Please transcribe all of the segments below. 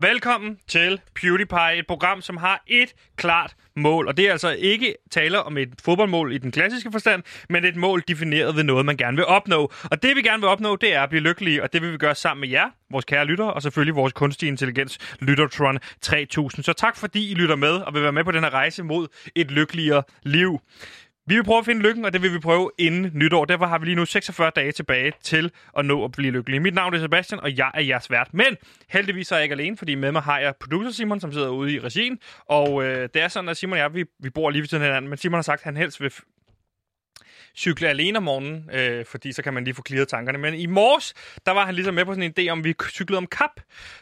Velkommen til PewDiePie, et program, som har et klart mål. Og det er altså ikke tale om et fodboldmål i den klassiske forstand, men et mål defineret ved noget, man gerne vil opnå. Og det vi gerne vil opnå, det er at blive lykkelige, og det vil vi gøre sammen med jer, vores kære lyttere, og selvfølgelig vores kunstige intelligens, Lyttertron 3000. Så tak fordi I lytter med og vil være med på den her rejse mod et lykkeligere liv. Vi vil prøve at finde lykken, og det vil vi prøve inden nytår. Derfor har vi lige nu 46 dage tilbage til at nå at blive lykkelige. Mit navn er Sebastian, og jeg er jeres vært. Men heldigvis er jeg ikke alene, fordi med mig har jeg producer Simon, som sidder ude i regien. Og øh, det er sådan, at Simon og jeg, vi, vi bor lige ved siden af hinanden, men Simon har sagt, at han helst vil cykle alene om morgenen, øh, fordi så kan man lige få clearet tankerne. Men i morges, der var han ligesom med på sådan en idé om, vi cyklede om kap.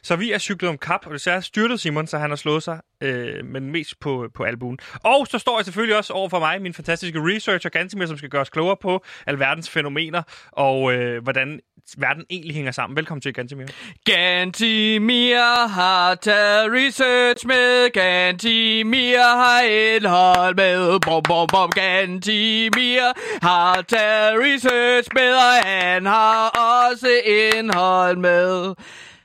Så vi er cyklet om kap, og det er styrtet Simon, så han har slået sig, øh, men mest på, på albuen. Og så står jeg selvfølgelig også over for mig, min fantastiske researcher, Gantimir, som skal gøre os klogere på alverdens fænomener, og øh, hvordan verden egentlig hænger sammen. Velkommen til, Gantimir. Gantimir har taget research med. Gantimir har indhold med. Bom, bom, bom. Gantimir har taget research med, og han har også indhold med.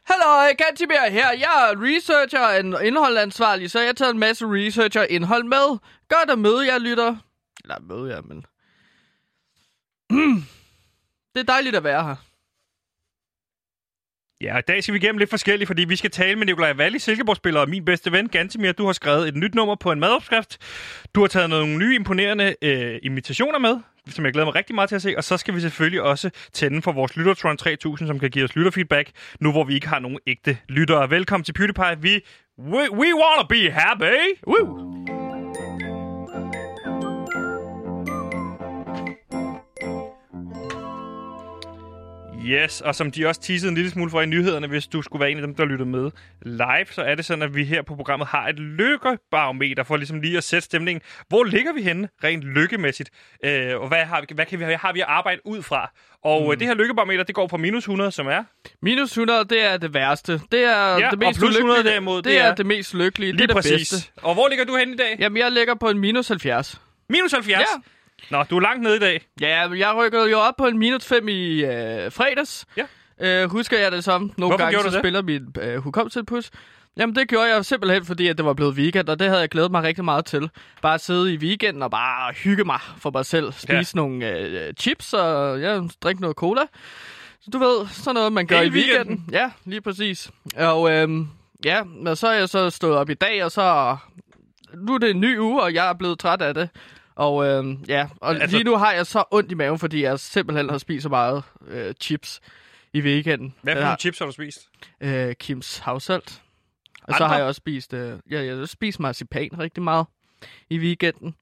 Hallo, Gantimir her. Jeg er researcher og indholdansvarlig, så jeg tager en masse research og indhold med. Godt at møde jer, lytter. Eller møde jer, men... Det er dejligt at være her. Ja, i dag skal vi igennem lidt forskelligt, fordi vi skal tale med Nikolaj Valli, Silkeborg-spiller og min bedste ven, Gantemir. Du har skrevet et nyt nummer på en madopskrift. Du har taget nogle nye imponerende øh, imitationer med, som jeg glæder mig rigtig meget til at se. Og så skal vi selvfølgelig også tænde for vores Lyttertron 3000, som kan give os lytterfeedback, nu hvor vi ikke har nogen ægte lyttere. Velkommen til PewDiePie. Vi, we, we wanna be happy! Woo! Yes, og som de også teasede en lille smule for i nyhederne, hvis du skulle være en af dem, der lytter med live, så er det sådan, at vi her på programmet har et lykkebarometer for ligesom lige at sætte stemningen. Hvor ligger vi henne rent lykkemæssigt? Øh, og hvad, har vi, hvad kan vi, har vi at arbejde ud fra? Og mm. det her lykkebarometer, det går fra minus 100, som er... Minus 100, det er det værste. Det er ja, det mest og plus 100 ulykkelige. derimod, det, det er, er det mest lykkelige. Lige det er præcis. det bedste. Og hvor ligger du henne i dag? Jamen, jeg ligger på en minus 70. Minus 70? Ja. Nå, du er langt nede i dag. Ja, jeg rykkede jo op på en minus 5 i øh, fredags. Ja. Øh, husker jeg det som. Nogle Hvorfor gange så det? spiller min øh, hukommelsespus. Jamen, det gjorde jeg simpelthen, fordi at det var blevet weekend, og det havde jeg glædet mig rigtig meget til. Bare at sidde i weekenden og bare hygge mig for mig selv. Spise Ja. nogle øh, chips og ja, drikke noget cola. Så du ved, sådan noget, man gør Hele i weekenden. weekenden? Ja, lige præcis. Og øhm, ja, og så er jeg så stået op i dag, og så... Nu er det en ny uge, og jeg er blevet træt af det. Og øhm, ja, og Altså- lige nu har jeg så ondt i maven, fordi jeg simpelthen har spist så meget øh, chips i weekenden. Hvad for nogle chips har du spist? øh, Kims havsalt. Og så Andre? har jeg også spist, øh, ja, jeg har spist marcipan rigtig meget i weekenden.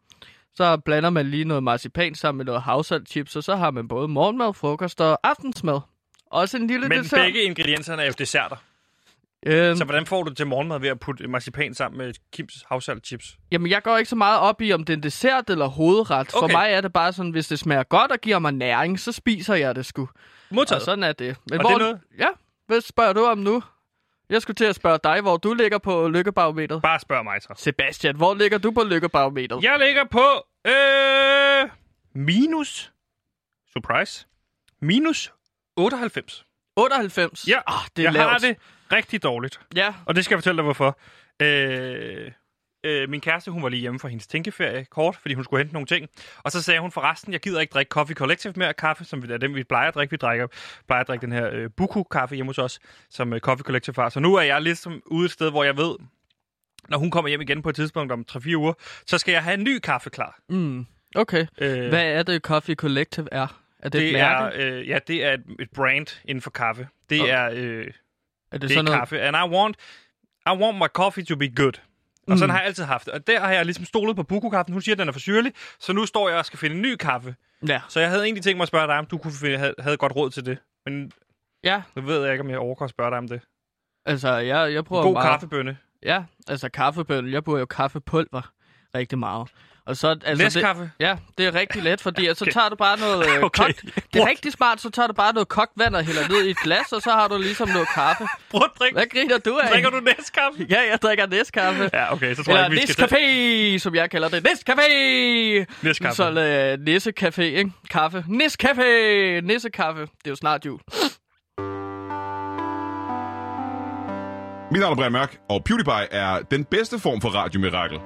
Så blander man lige noget marcipan sammen med noget havsaltchips, og så har man både morgenmad, frokost og aftensmad. Også en lille Men dessert. begge ingredienserne er jo desserter. Øhm, Så hvordan får du til morgenmad ved at putte marcipan sammen med Kims havsalt chips? Jamen, jeg går ikke så meget op i, om det er en dessert eller hovedret. For Okay. mig er det bare sådan, hvis det smager godt og giver mig næring, så spiser jeg det sgu. Modtaget. Og sådan er det. Men Og hvor, det er noget- Ja, hvad spørger du om nu? Jeg skulle til at spørge dig, hvor du ligger på lykkebarometeret. Bare spørg mig så. Sebastian, hvor ligger du på lykkebarometeret? Jeg ligger på øh, minus, surprise, minus 98. 98? Ja, ah, det er jeg lavt. har det rigtig dårligt. Ja, Og det skal jeg fortælle dig, hvorfor. Øh, øh, min kæreste, hun var lige hjemme fra hendes tænkeferie kort, fordi hun skulle hente nogle ting. Og så sagde hun forresten, jeg gider ikke drikke Coffee Collective mere kaffe, som er dem, vi plejer at drikke. Vi drikker, plejer at drikke den her øh, Buku-kaffe hjemme hos os, som øh, Coffee Collective har. Så nu er jeg ligesom ude et sted, hvor jeg ved, når hun kommer hjem igen på et tidspunkt om 3-4 uger, så skal jeg have en ny kaffe klar. mm, okay. Øh, Hvad er det, Coffee Collective er? Er det, et det mærke? er, øh, ja, det er et, et brand inden for kaffe. Det Okay. er, øh, er det, det er sådan noget? kaffe. And I want, I want my coffee to be good. Og sådan Mm. har jeg altid haft det. Og der har jeg ligesom stolet på Buku-kaffen. Hun siger, at den er for syrlig. Så nu står jeg og skal finde en ny kaffe. Ja. Så jeg havde egentlig tænkt mig at spørge dig, om du kunne finde, havde, havde godt råd til det. Men Ja, nu ved jeg ikke, om jeg overgår at spørge dig om det. altså, jeg, jeg prøver God meget... kaffebønne. Ja, altså kaffebønne. Jeg bruger jo kaffepulver rigtig meget. Og så, altså, det, Læskaffe. ja, det er rigtig let, fordi okay. så tager du bare noget øh, Okay. kogt... Det er rigtig smart, så tager du bare noget kogt vand og hælder ned i et glas, og så har du ligesom noget kaffe. At drikke. Hvad griner du af? Drikker du næstkaffe? Ja, jeg drikker næskaffe. Ja, okay, så tror jeg Eller ikke, vi skal Nescafé, som jeg kalder det. Nescafé! Næskaffe. Så øh, Nissecafé, ikke? Kaffe. Nescafé! Nissekaffe. Det er jo snart jul. Mit navn er Brian Mørk, og PewDiePie er den bedste form for radiomirakel.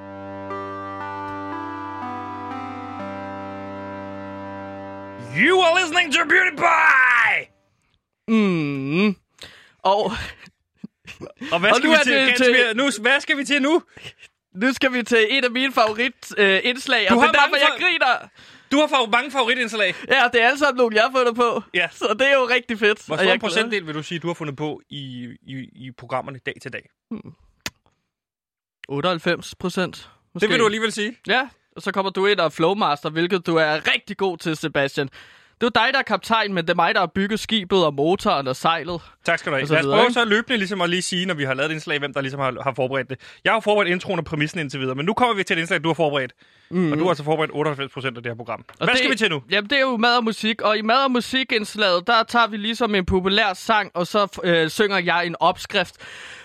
You are listening to PewDiePie! Mm. Og Og hvad Og skal nu vi er til? det Gantemir? Nu, hvad skal vi til nu? nu skal vi til et af mine favoritindslag, øh, og det er derfor, jeg griner. Du har fa- mange favoritindslag. Ja, det er alle sammen nogle, jeg har fundet på. Ja. Så det er jo rigtig fedt. Hvor og stor procentdel vil du sige, du har fundet på i, i, i programmerne dag til dag? 98 procent. Det vil du alligevel sige. Ja, og så kommer du ind og er flowmaster, hvilket du er rigtig god til, Sebastian. Det er dig, der er kaptajn, men det er mig, der har bygget skibet og motoren og sejlet. Tak skal du have. Lad os prøve så løbende ligesom at lige sige, når vi har lavet et indslag, hvem der ligesom har, har forberedt det. Jeg har forberedt introen og præmissen indtil videre, men nu kommer vi til et indslag, du har forberedt. Mm. Og du har altså forberedt 98 procent af det her program. Og Hvad det, skal vi til nu? Jamen, det er jo mad og musik, og i mad og musikindslaget, der tager vi ligesom en populær sang, og så øh, synger jeg en opskrift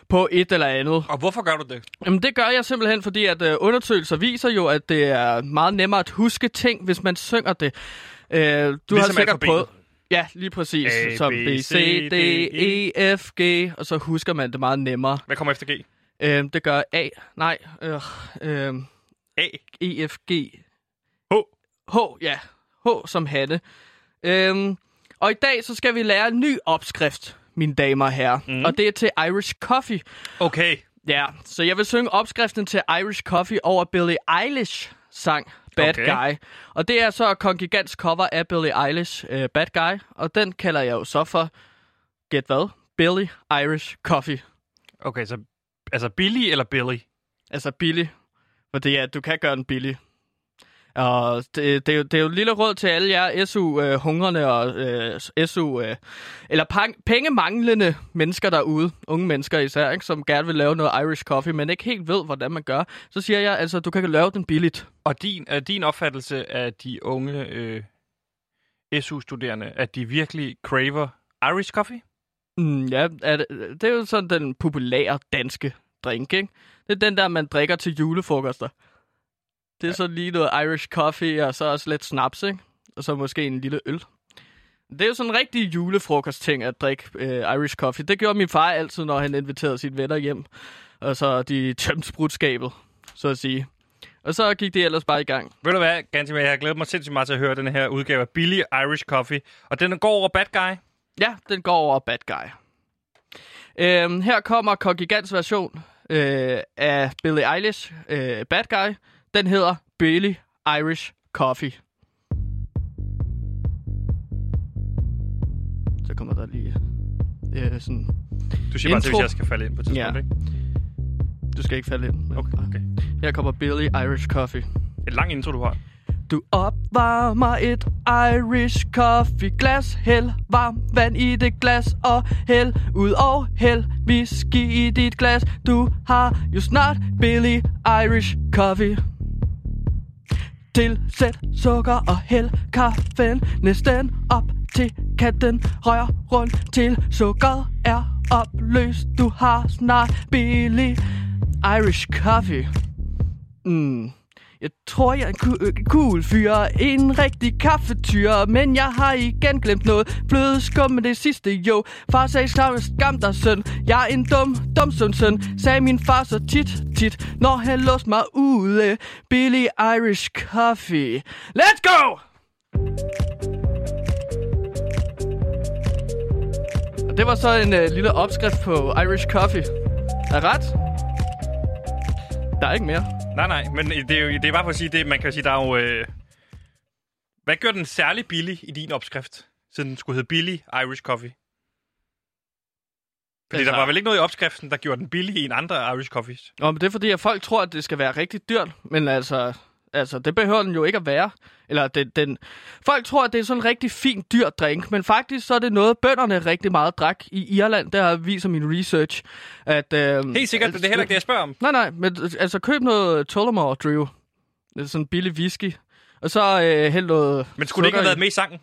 på et eller andet. Og hvorfor gør du det? Jamen, det gør jeg simpelthen, fordi at øh, undersøgelser viser jo, at det er meget nemmere at huske ting, hvis man synger det. Øh, du har Ligesom sikkert alfabetet. prøvet... Ja, lige præcis. A, som B, C, D, D, E, F, G, og så husker man det meget nemmere. Hvad kommer efter G? Øh, det gør A, nej, øh, øh, A. E, F, G, H. H, ja. H som hatte. Øhm, og i dag så skal vi lære en ny opskrift, mine damer og herrer. Mm. Og det er til Irish Coffee. Okay. Ja, så jeg vil synge opskriften til Irish Coffee over Billie Eilish sang Bad Okay. Guy. Og det er så Kongigants cover af Billie Eilish uh, Bad Guy. Og den kalder jeg jo så for, gæt hvad? Billie Irish Coffee. Okay, så altså Billy eller Billy? Altså billig. Fordi ja, du kan gøre den billig. Og det, det, er jo, det er jo et lille råd til alle jer SU-hungrende og øh, SU... Øh, eller pengemanglende mennesker derude, unge mennesker især, ikke, som gerne vil lave noget Irish coffee, men ikke helt ved, hvordan man gør. Så siger jeg, altså, du kan lave den billigt. Og din, er din opfattelse af de unge øh, SU-studerende, at de virkelig craver Irish coffee? Mm, ja, er det, det er jo sådan den populære danske drink, ikke? Det er den der, man drikker til julefrokoster. Det er ja. så lige noget Irish coffee, og så også lidt snaps, ikke? Og så måske en lille øl. Det er jo sådan en rigtig julefrokost-ting at drikke øh, Irish coffee. Det gjorde min far altid, når han inviterede sine venner hjem. Og så de tømte sprutskabet, så at sige. Og så gik det ellers bare i gang. Ved du hvad, Gantimir, jeg har glædet mig sindssygt meget til at høre den her udgave af Billy Irish Coffee. Og den går over Bad Guy. Ja, den går over Bad Guy. Øhm, her kommer Kongigants version øh, af Billie Eilish, øh, Bad Guy. Den hedder Billie Irish Coffee. Så kommer der lige øh, sådan... Du siger bare til, Intro. hvis jeg skal falde ind på et tidspunkt, Ja. ikke? Du skal ikke falde ind. men- Okay, okay. Her kommer Billie Irish Coffee. Et lang intro, du har. Du opvarmer et Irish coffee glas Hæld varm vand i det glas Og hæld ud og hæld whisky i dit glas Du har jo snart billig Irish coffee Tilsæt sukker og hæld kaffen. Næsten op til kanten Rør rundt til sukkeret er opløst. Du har snart billig Irish coffee. Mm. Jeg tror, jeg er en ku- øh, cool fyr, en rigtig kaffetyr, men jeg har igen glemt noget. Bløde skum med det sidste, jo. Far sagde skam, skam dig, søn. Jeg er en dum, dum søn, søn, sagde min far så tit, tit, når han låste mig ude. Billy Irish Coffee. Let's go! Og det var så en øh, lille opskrift på Irish Coffee. Er ret? Der er ikke mere. Nej, nej, men det er, jo, det er bare for at sige, det, man kan sige, der er jo... Øh... Hvad gør den særlig billig i din opskrift, siden den skulle hedde Billy Irish Coffee? Fordi Altså- der var vel ikke noget i opskriften, der gjorde den billig i en andre Irish Coffees? Nå, men det er fordi, at folk tror, at det skal være rigtig dyrt. Men altså, altså det behøver den jo ikke at være. Eller den, den... Folk tror, at det er sådan en rigtig fin, dyr drink. Men faktisk så er det noget, bønderne rigtig meget drak i Irland. Der viser min research. At, øh, Helt sikkert, men det er heller ikke det, jeg spørger om. Nej, nej, men altså køb noget Tullamore Drew. Sådan en billig whisky. Og så øh, hæld noget Men skulle det ikke have været med i sangen,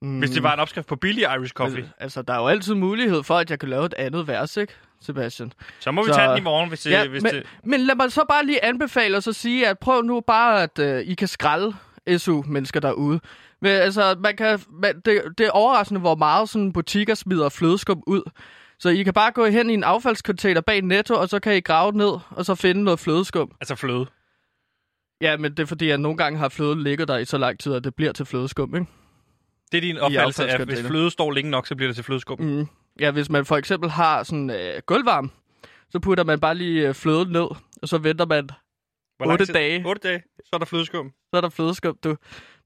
hvis det var en opskrift på Billy Irish Coffee? Men, altså, der er jo altid mulighed for, at jeg kan lave et andet vers, ikke, Sebastian? Så må vi så- tage den i morgen, hvis, Ja, det, hvis men, det... men lad mig så bare lige anbefale og så sige, at prøv nu bare, at øh, I kan skralde SU-mennesker derude. Men, altså, man kan, man, det, det er overraskende, hvor meget sådan butikker smider flødeskum ud. Så I kan bare gå hen i en affaldscontainer bag Netto, og så kan I grave ned, og så finde noget flødeskum. Altså fløde. Ja, men det er fordi, jeg nogle gange har fløde ligget der i så lang tid, at det bliver til flødeskum, ikke? Det er din opfattelse af, hvis affaldscontainer. fløde står længe nok, så bliver det til flødeskum. Mm. Ja, hvis man for eksempel har sådan øh, gulvvarme, så putter man bare lige øh, fløden ned, og så venter man, Hvor lang Otte tid? dage. 8 dage. Så er der flødeskum. så er der flødeskum. Du,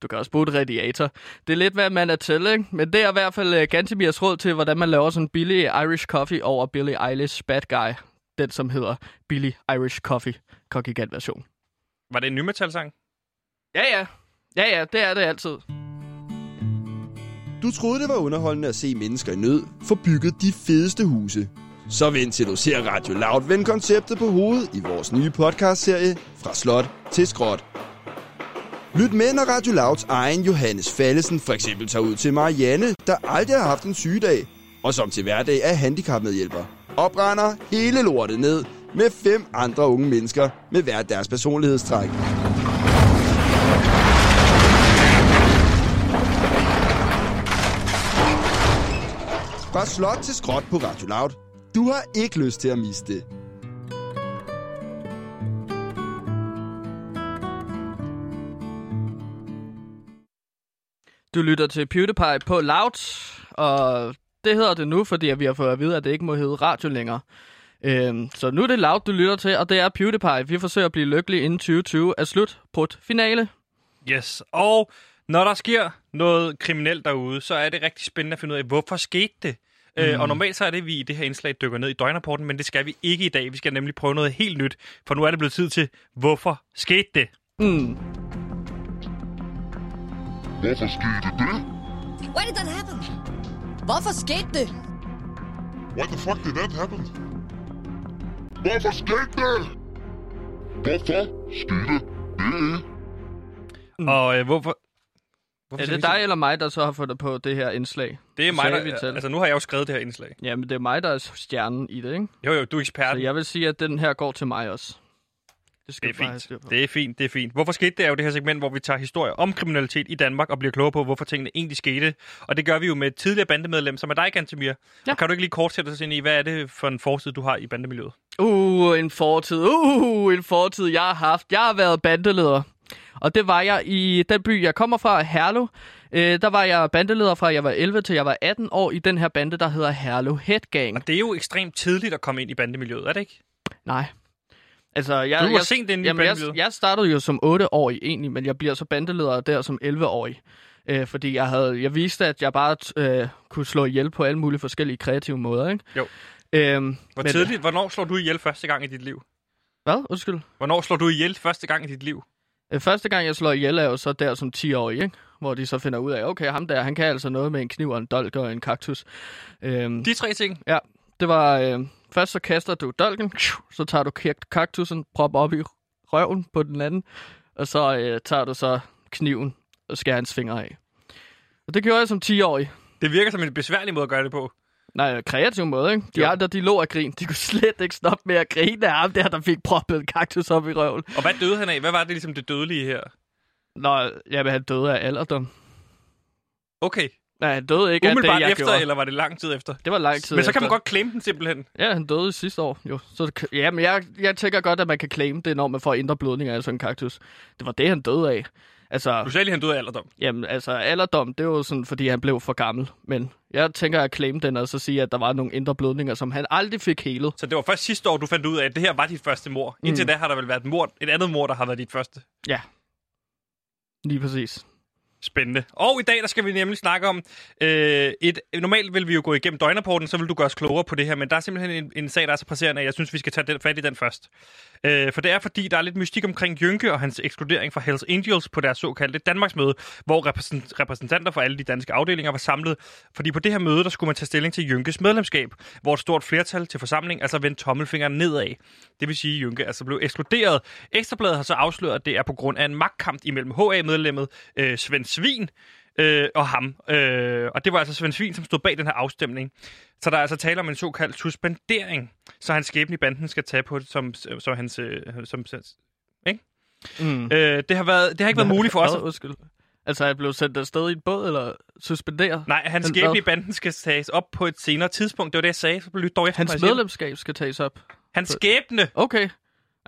du kan også bruge et radiator. Det er lidt, hvad man er til, ikke? Men det er i hvert fald uh, Gantemirs råd til, hvordan man laver sådan en billig Irish coffee over Billie Eilish Bad Guy. Den, som hedder Billie Irish Coffee. Kogigant version. Var det en nymetalsang? Ja, ja. Ja, ja, det er det altid. Du troede, det var underholdende at se mennesker i nød få bygget de fedeste huse. Så vent til du ser Radio Loud vende konceptet på hovedet i vores nye podcastserie Fra Slot til Skråt. Lyt med, når Radio Louds egen Johannes Fallesen for eksempel tager ud til Marianne, der aldrig har haft en sygedag, og som til hverdag er handicapmedhjælper. Og brænder hele lortet ned med fem andre unge mennesker med hver deres personlighedstræk. Fra slot til skråt på Radio Loud. Du har ikke lyst til at miste det. Du lytter til PewDiePie på Loud, og det hedder det nu, fordi vi har fået at vide, at det ikke må hedde radio længere. Øhm, så nu er det Loud, du lytter til, og det er PewDiePie. Vi forsøger at blive lykkelige inden 2020 er slut på et finale. Yes. Og når der sker noget kriminelt derude, så er det rigtig spændende at finde ud af, hvorfor skete det? Mm. Øh, og normalt så er det, at vi i det her indslag dykker ned i døgnrapporten, men det skal vi ikke i dag. Vi skal nemlig prøve noget helt nyt, for nu er det blevet tid til, hvorfor skete det? Mm. Hvorfor skete det? Why did that happen? Hvorfor skete det? Why the fuck did that happen? Hvorfor skete det? Hvorfor skete det? Mm. Og øh, hvorfor... hvorfor Er det dig eller mig, der så har fundet på det her indslag? Det er mig, der... til. Altså, nu har jeg jo skrevet det her indslag. Jamen, det er mig, der er stjernen i det, ikke? Jo, jo, du er ekspert. Så jeg vil sige, at den her går til mig også. Det skal Det er fint. på. Det er fint, det er fint. Hvorfor skete det er jo det her segment, hvor vi tager historier om kriminalitet i Danmark og bliver klogere på, hvorfor tingene egentlig skete. Og det gør vi jo med et tidligere bandemedlem, som er dig, Gantemir. Ja. Og kan du ikke lige kort sætte os ind i, hvad er det for en fortid, du har i bandemiljøet? Uh, en fortid. Uh, en fortid, jeg har haft. Jeg har været bandeleder. Og det var jeg i den by, jeg kommer fra, Herlev. Øh, der var jeg bandeleder fra, jeg var 11 til jeg var 18 år i den her bande, der hedder Herlev Headgang. Og det er jo ekstremt tidligt at komme ind i bandemiljøet, er det ikke? Nej. Altså, jeg, Du var jeg, sent inde i jamen, jeg, jeg startede jo som 8-årig egentlig, men jeg bliver så bandeleder der som 11-årig. Øh, fordi jeg havde, jeg viste, at jeg bare øh, kunne slå ihjel på alle mulige forskellige kreative måder, ikke? Jo. Øhm, Hvor men- tidligt, hvornår slår du ihjel første gang i dit liv? Hvad? Undskyld. Hvornår slår du ihjel første gang i dit liv? Øh, Første gang, jeg slår ihjel, er jo så der som 10-årig, ikke? Hvor de så finder ud af, okay, ham der, han kan altså noget med en kniv og en dolk og en kaktus. Øhm, De tre ting. Ja, det var... Øh, først så kaster du dolken, så tager du kak- kaktusen, prop op i røven på den anden, og så øh, tager du så kniven og skærer hans fingre af. Og det gjorde jeg som 10-årig. Det virker som en besværlig måde at gøre det på. Nej, kreativ måde, ikke? De Jo. andre, de lå af grin. De kunne slet ikke stoppe med at grine af ham der, der fik proppet en kaktus op i røven. Og hvad døde han af? Hvad var det ligesom det dødelige her? Nå, jamen, han døde af alderdom. Okay. Nej, han døde ikke af Umiddelbart det, jeg efter, gjorde. eller var det lang tid efter? Det var lang tid Men så kan efter. man godt claim den simpelthen. Ja, han døde sidste år, jo. Så, ja, men jeg, jeg tænker godt, at man kan claim det, når man får indre blødninger af sådan en kaktus. Det var det, han døde af. Altså, Du sagde lige, han døde af alderdom. jamen, altså alderdom, det var jo sådan, fordi han blev for gammel. Men jeg tænker at claim den, og så sige, at der var nogle indre blødninger, som han aldrig fik helet. Så det var først sidste år, du fandt ud af, at det her var dit første mor. Indtil Mm. da har der vel været et, mor, et andet mor, der har været dit første. Ja. Lige præcis. Spændende. Og i dag, der skal vi nemlig snakke om øh, et... Normalt vil vi jo gå igennem døgnrapporten, så vil du gøre os klogere på det her, men der er simpelthen en, en sag, der er så presserende, at jeg synes, vi skal tage den, fat i den først. Øh, for det er, fordi der er lidt mystik omkring Jynke og hans ekskludering fra Hells Angels på deres såkaldte Danmarksmøde, hvor repræsent, repræsentanter fra alle de danske afdelinger var samlet. Fordi på det her møde, der skulle man tage stilling til Jynkes medlemskab, hvor et stort flertal til forsamling altså vendte tommelfingeren nedad. Det vil sige, at Jynke altså blev ekskluderet. Ekstrabladet har så afsløret, at det er på grund af en magtkamp imellem HA-medlemmet øh, Svend Svin øh, og ham. Øh, og det var altså Svend Svin, som stod bag den her afstemning. Så der er altså tale om en såkaldt suspendering, så hans skæbne i banden skal tage på det som, som hans... Øh, som, Mm. øh, det, har været, det har ikke været muligt for os. At- Undskyld. Altså, er blev sendt afsted i en båd, eller suspenderet? Nej, hans skæbne i banden skal tages op på et senere tidspunkt. Det var det, jeg sagde. Så dog efter, Hans jeg medlemskab skal tages op. Hans skæbne. Okay.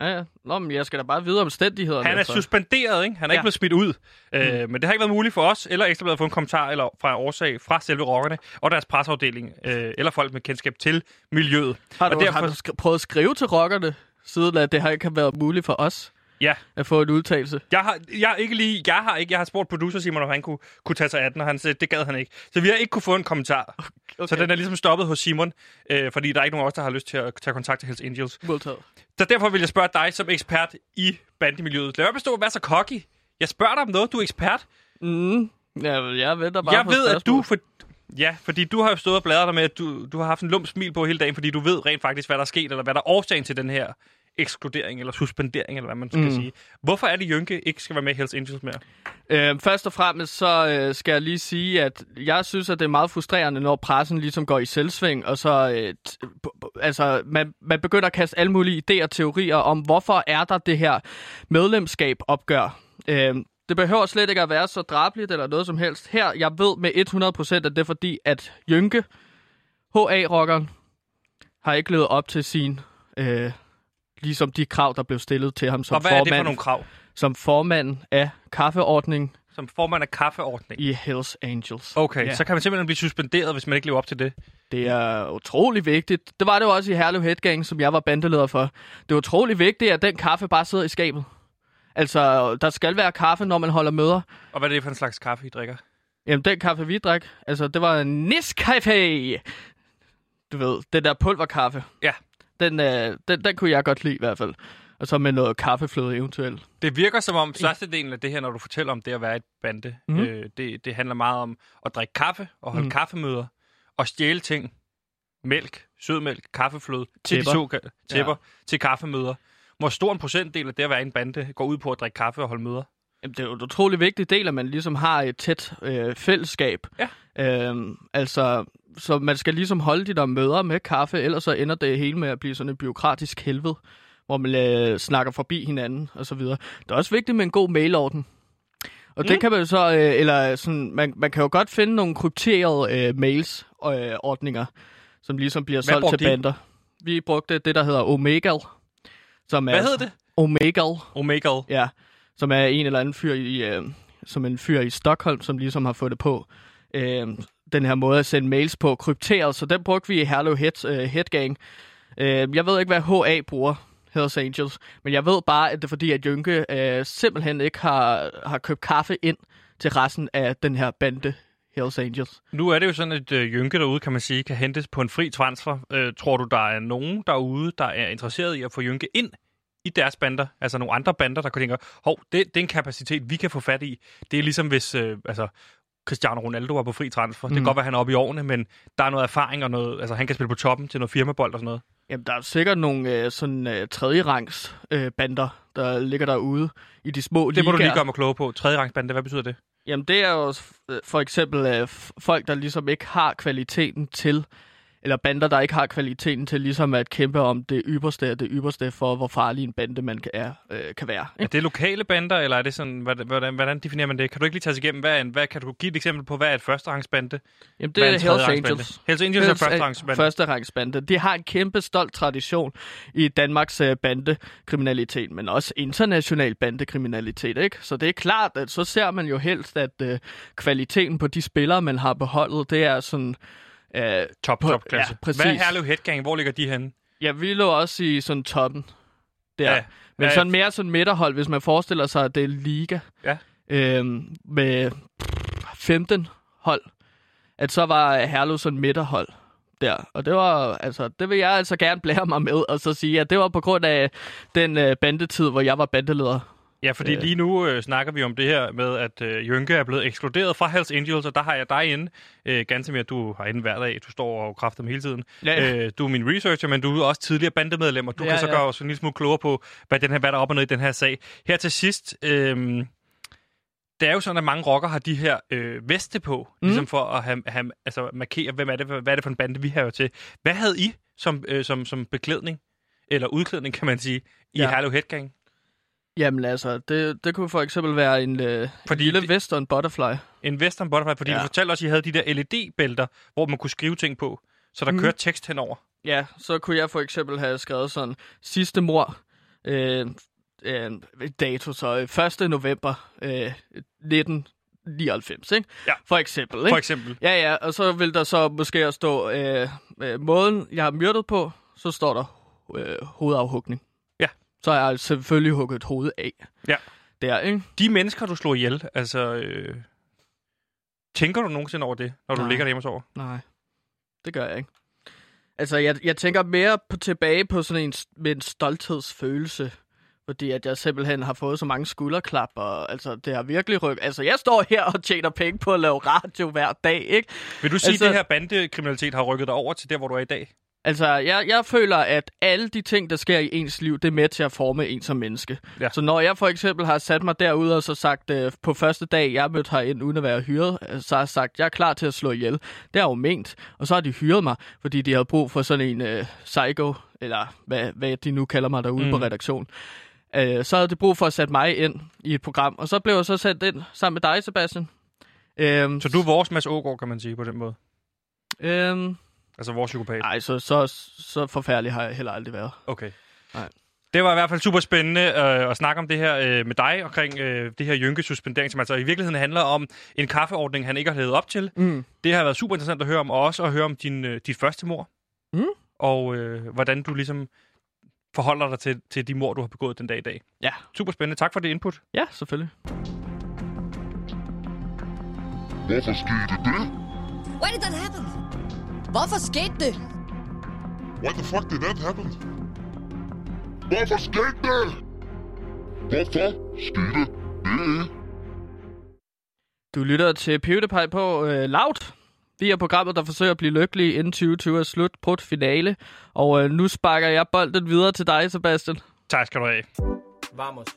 Ja, ja. Nå, men jeg skal da bare vide omstændighederne. Han er altså. suspenderet, ikke? Han er Ja. ikke blevet smidt ud. Mm. Øh, men det har ikke været muligt for os, eller Ekstrabladet at få en kommentar eller fra årsag fra selve rockerne og deres presseafdeling, øh, eller folk med kendskab til miljøet. Har du, og derfor... har du prøvet at skrive til rockerne, siden at det har ikke været muligt for os Ja, at få en udtalelse? jeg har, jeg har ikke lige, jeg har ikke, jeg har spurgt producer Simon, om han kunne, kunne tage sig af den, og han sagde, det gad han ikke. Så vi har ikke kunne få en kommentar. Okay. Så den er ligesom stoppet hos Simon, øh, fordi der er ikke nogen af os, der har lyst til at tage kontakt til Hells Angels. Modtaget. Så derfor vil jeg spørge dig som ekspert i bandemiljøet. Lad være bestå at være så cocky. Jeg spørger dig om noget, du er ekspert. Mm. Ja, jeg venter bare jeg på ved, at du... For... Ja, fordi du har jo stået og bladret dig med, at du, du har haft en lum smil på hele dagen, fordi du ved rent faktisk, hvad der er sket, eller hvad der er årsagen til den her ekskludering, eller suspendering, eller hvad man skal mm. sige. Hvorfor er det, Jynke ikke skal være med i Hells Angels mere? Øh, først og fremmest så øh, skal jeg lige sige, at jeg synes, at det er meget frustrerende, når pressen ligesom går i selvsving, og så øh, altså, man, man begynder at kaste alle mulige idéer og teorier om, hvorfor er der det her medlemskab opgør. Øh, det behøver slet ikke at være så drabligt eller noget som helst. Her, jeg ved med 100% at det er fordi, at Jynke, HA-rockeren, har ikke levet op til sin... Øh, ligesom de krav, der blev stillet til ham som Og hvad er det for formand, nogle krav? som formand af kaffeordningen Som formand af kaffeordning. i Hells Angels. Okay, Ja. så kan man simpelthen blive suspenderet, hvis man ikke lever op til det. Det er utrolig vigtigt. Det var det jo også i Herlev Headgang, som jeg var bandeleder for. Det er utrolig vigtigt, at den kaffe bare sidder i skabet. Altså, der skal være kaffe, når man holder møder. Og hvad er det for en slags kaffe, I drikker? Jamen, den kaffe, vi drak, altså, det var en Nescafe. Du ved, den der pulverkaffe. Ja. Den, øh, den, den kunne jeg godt lide i hvert fald. Og så med noget kaffefløde eventuelt. Det virker som om størstedelen af det her, når du fortæller om det at være et bande, mm. Øh, det, det handler meget om at drikke kaffe og holde mm. Kaffemøder og stjæle ting. Mælk, sødmælk, kaffefløde til de Tæpper. såkaldte tæpper ja. til kaffemøder. Hvor stor en procentdel af det at være en bande går ud på at drikke kaffe og holde møder? Jamen, det er jo en utrolig vigtig del, at man ligesom har et tæt øh, fællesskab. Ja. Øhm, altså, så man skal ligesom holde de der møder med kaffe, ellers så ender det hele med at blive sådan et byråkratisk helvede, hvor man øh, snakker forbi hinanden og så videre. Det er også vigtigt med en god mailorden. Og mm. det kan man så, øh, eller sådan, man, man kan jo godt finde nogle krypterede øh, mails øh, ordninger, som ligesom bliver solgt brugte til I? bander. Vi brugte det, der hedder Omegal. Som Hvad er, hedder det? Omegal. Omega. Ja, som er en eller anden fyr i, øh, som en fyr i Stockholm, som ligesom har fundet på øh, den her måde at sende mails på krypteret, så den brugte vi i Herlev Head, øh, Headgang. Øh, jeg ved ikke, hvad HA bruger, Hells Angels, men jeg ved bare, at det er fordi, at Jynke øh, simpelthen ikke har, har købt kaffe ind til resten af den her bande Hells Angels. Nu er det jo sådan, at øh, Jynke derude, kan man sige, kan hentes på en fri transfer. Øh, tror du, der er nogen derude, der er interesseret i at få Jynke ind i deres bander? Altså nogle andre bander, der kunne tænke, hov, det, det er en kapacitet, vi kan få fat i. Det er ligesom hvis, øh, altså, Cristiano Ronaldo var på fri transfer. Mm. Det kan Mm. godt være, han er oppe i årene, men der er noget erfaring og noget, altså han kan spille på toppen til noget firmabold og sådan noget. Jamen, der er sikkert nogle øh, sådan øh, tredje rangs øh, bander, der ligger derude i de små Det må du lige ligaer. gøre mig klog på. Tredje rangsbande, hvad betyder det? Jamen, det er jo øh, for eksempel øh, folk, der ligesom ikke har kvaliteten til, eller bander, der ikke har kvaliteten til ligesom at kæmpe om det ypperste af det ypperste for, hvor farlig en bande man kan, er, øh, kan være. Er det lokale bander, eller er det sådan, hvordan, hvordan, definerer man det? Kan du ikke lige tage os igennem, hvad, en, hvad kan du give et eksempel på, hvad er et førsterangsbande? Jamen, Hvad det er er Hells? Angels. Hells Angels er førsterangsbande. Første rangsbande. De har en kæmpe stolt tradition i Danmarks øh, bandekriminalitet, men også international bandekriminalitet, ikke? Så det er klart, at så ser man jo helst, at øh, kvaliteten på de spillere, man har beholdet, det er sådan... Øh, Top, top klasse. ja, præcis. Hvad er Herlev Headgang? Hvor ligger de henne? ja, vi lå også i sådan toppen der. Ja, men ja. sådan mere sådan midterhold, hvis man forestiller sig, at det er liga. Ja. Øhm, med 15 hold. At så var Herlev sådan midterhold der. Og det var, altså, det vil jeg altså gerne blære mig med, og så sige, at det var på grund af den øh, bandetid, hvor jeg var bandeleder. Ja, fordi Øh. lige nu øh, snakker vi om det her med, at øh, Jynke er blevet ekskluderet fra Hells Angels, og der har jeg dig inde. Øh, ganske mere, du har inde hver dag. Du står og kræfter dem hele tiden. Ja. Øh, du er min researcher, men du er også tidligere bandemedlem, og du Ja, kan så ja. gøre os en lille smule klogere på, hvad, den her, hvad der er op og ned i den her sag. Her til sidst, øh, det er jo sådan, at mange rocker har de her øh, veste på, mm. ligesom for at have, have, altså, markere, hvem er det, hvad er det for en bande, vi har til. Hvad havde I som, øh, som, som beklædning, eller udklædning, kan man sige, i ja. Herlev Headgang? Jamen altså, det, det kunne for eksempel være en øh, Fordi lille det- western butterfly. En western butterfly, fordi ja. Du fortalte også, at I havde de der LED-bælter, hvor man kunne skrive ting på, så der mm. Kørte tekst henover. Ja, så kunne jeg for eksempel have skrevet sådan, sidste mor, øh, øh, dato så øh, 1. november øh, 1999, ikke? Ja. For eksempel, ikke? For eksempel. Ja, ja, og så vil der så måske stå øh, øh, måden, jeg har myrdet på, så står der øh, hovedafhugning. Så har jeg selvfølgelig hugget et hoved af. Ja. Der, ikke? De mennesker, du slog ihjel, altså... Øh, tænker du nogensinde over det, når du Nej. ligger derhjemme og sover? Nej, det gør jeg ikke. Altså, jeg, jeg tænker mere på, tilbage på sådan en, med en stolthedsfølelse. Fordi at jeg simpelthen har fået så mange skulderklap, og altså, det har virkelig ryk. Altså, jeg står her og tjener penge på at lave radio hver dag, ikke? Vil du sige, Altså- at det her bandekriminalitet har rykket dig over til der, hvor du er i dag? Altså, jeg, jeg føler, at alle de ting, der sker i ens liv, det er med til at forme en som menneske. Ja. Så når jeg for eksempel har sat mig derude og så sagt, øh, på første dag, jeg mødte herind uden at være hyret, øh, så har jeg sagt, jeg er klar til at slå ihjel. Det er jo ment. Og så har de hyret mig, fordi de havde brug for sådan en øh, psycho, eller hvad, hvad de nu kalder mig derude Mm. på redaktion. Øh, så havde de brug for at sætte mig ind i et program, og så blev jeg så sat ind sammen med dig, Sebastian. Øhm, Så du er vores Mads Ågaard, kan man sige på den måde. Øhm, Altså vores psykopat. ej, så, så, så forfærdelig har jeg heller aldrig været. Okay. Nej. Det var i hvert fald super spændende øh, at snakke om det her øh, med dig omkring øh, det her Jynke-suspendering, som altså i virkeligheden handler om en kaffeordning, han ikke har levet op til. Mm. Det har været super interessant at høre om, og også at høre om din, øh, dit første mor. Mm. Og øh, hvordan du ligesom forholder dig til, til de mor, du har begået den dag i dag. Ja. Super spændende. Tak for det input. Ja, selvfølgelig. Hvorfor skete det? Why did that happen? Hvorfor skete det? Why the fuck did that happen? Hvorfor skete det? Hvorfor skete det? Du lytter til PewDiePie på øh, Loud. Vi er programmet, der forsøger at blive lykkelig inden 2020 er slut på et finale. Og øh, nu sparker jeg bolden videre til dig, Sebastian. Tak skal du have. Vamos.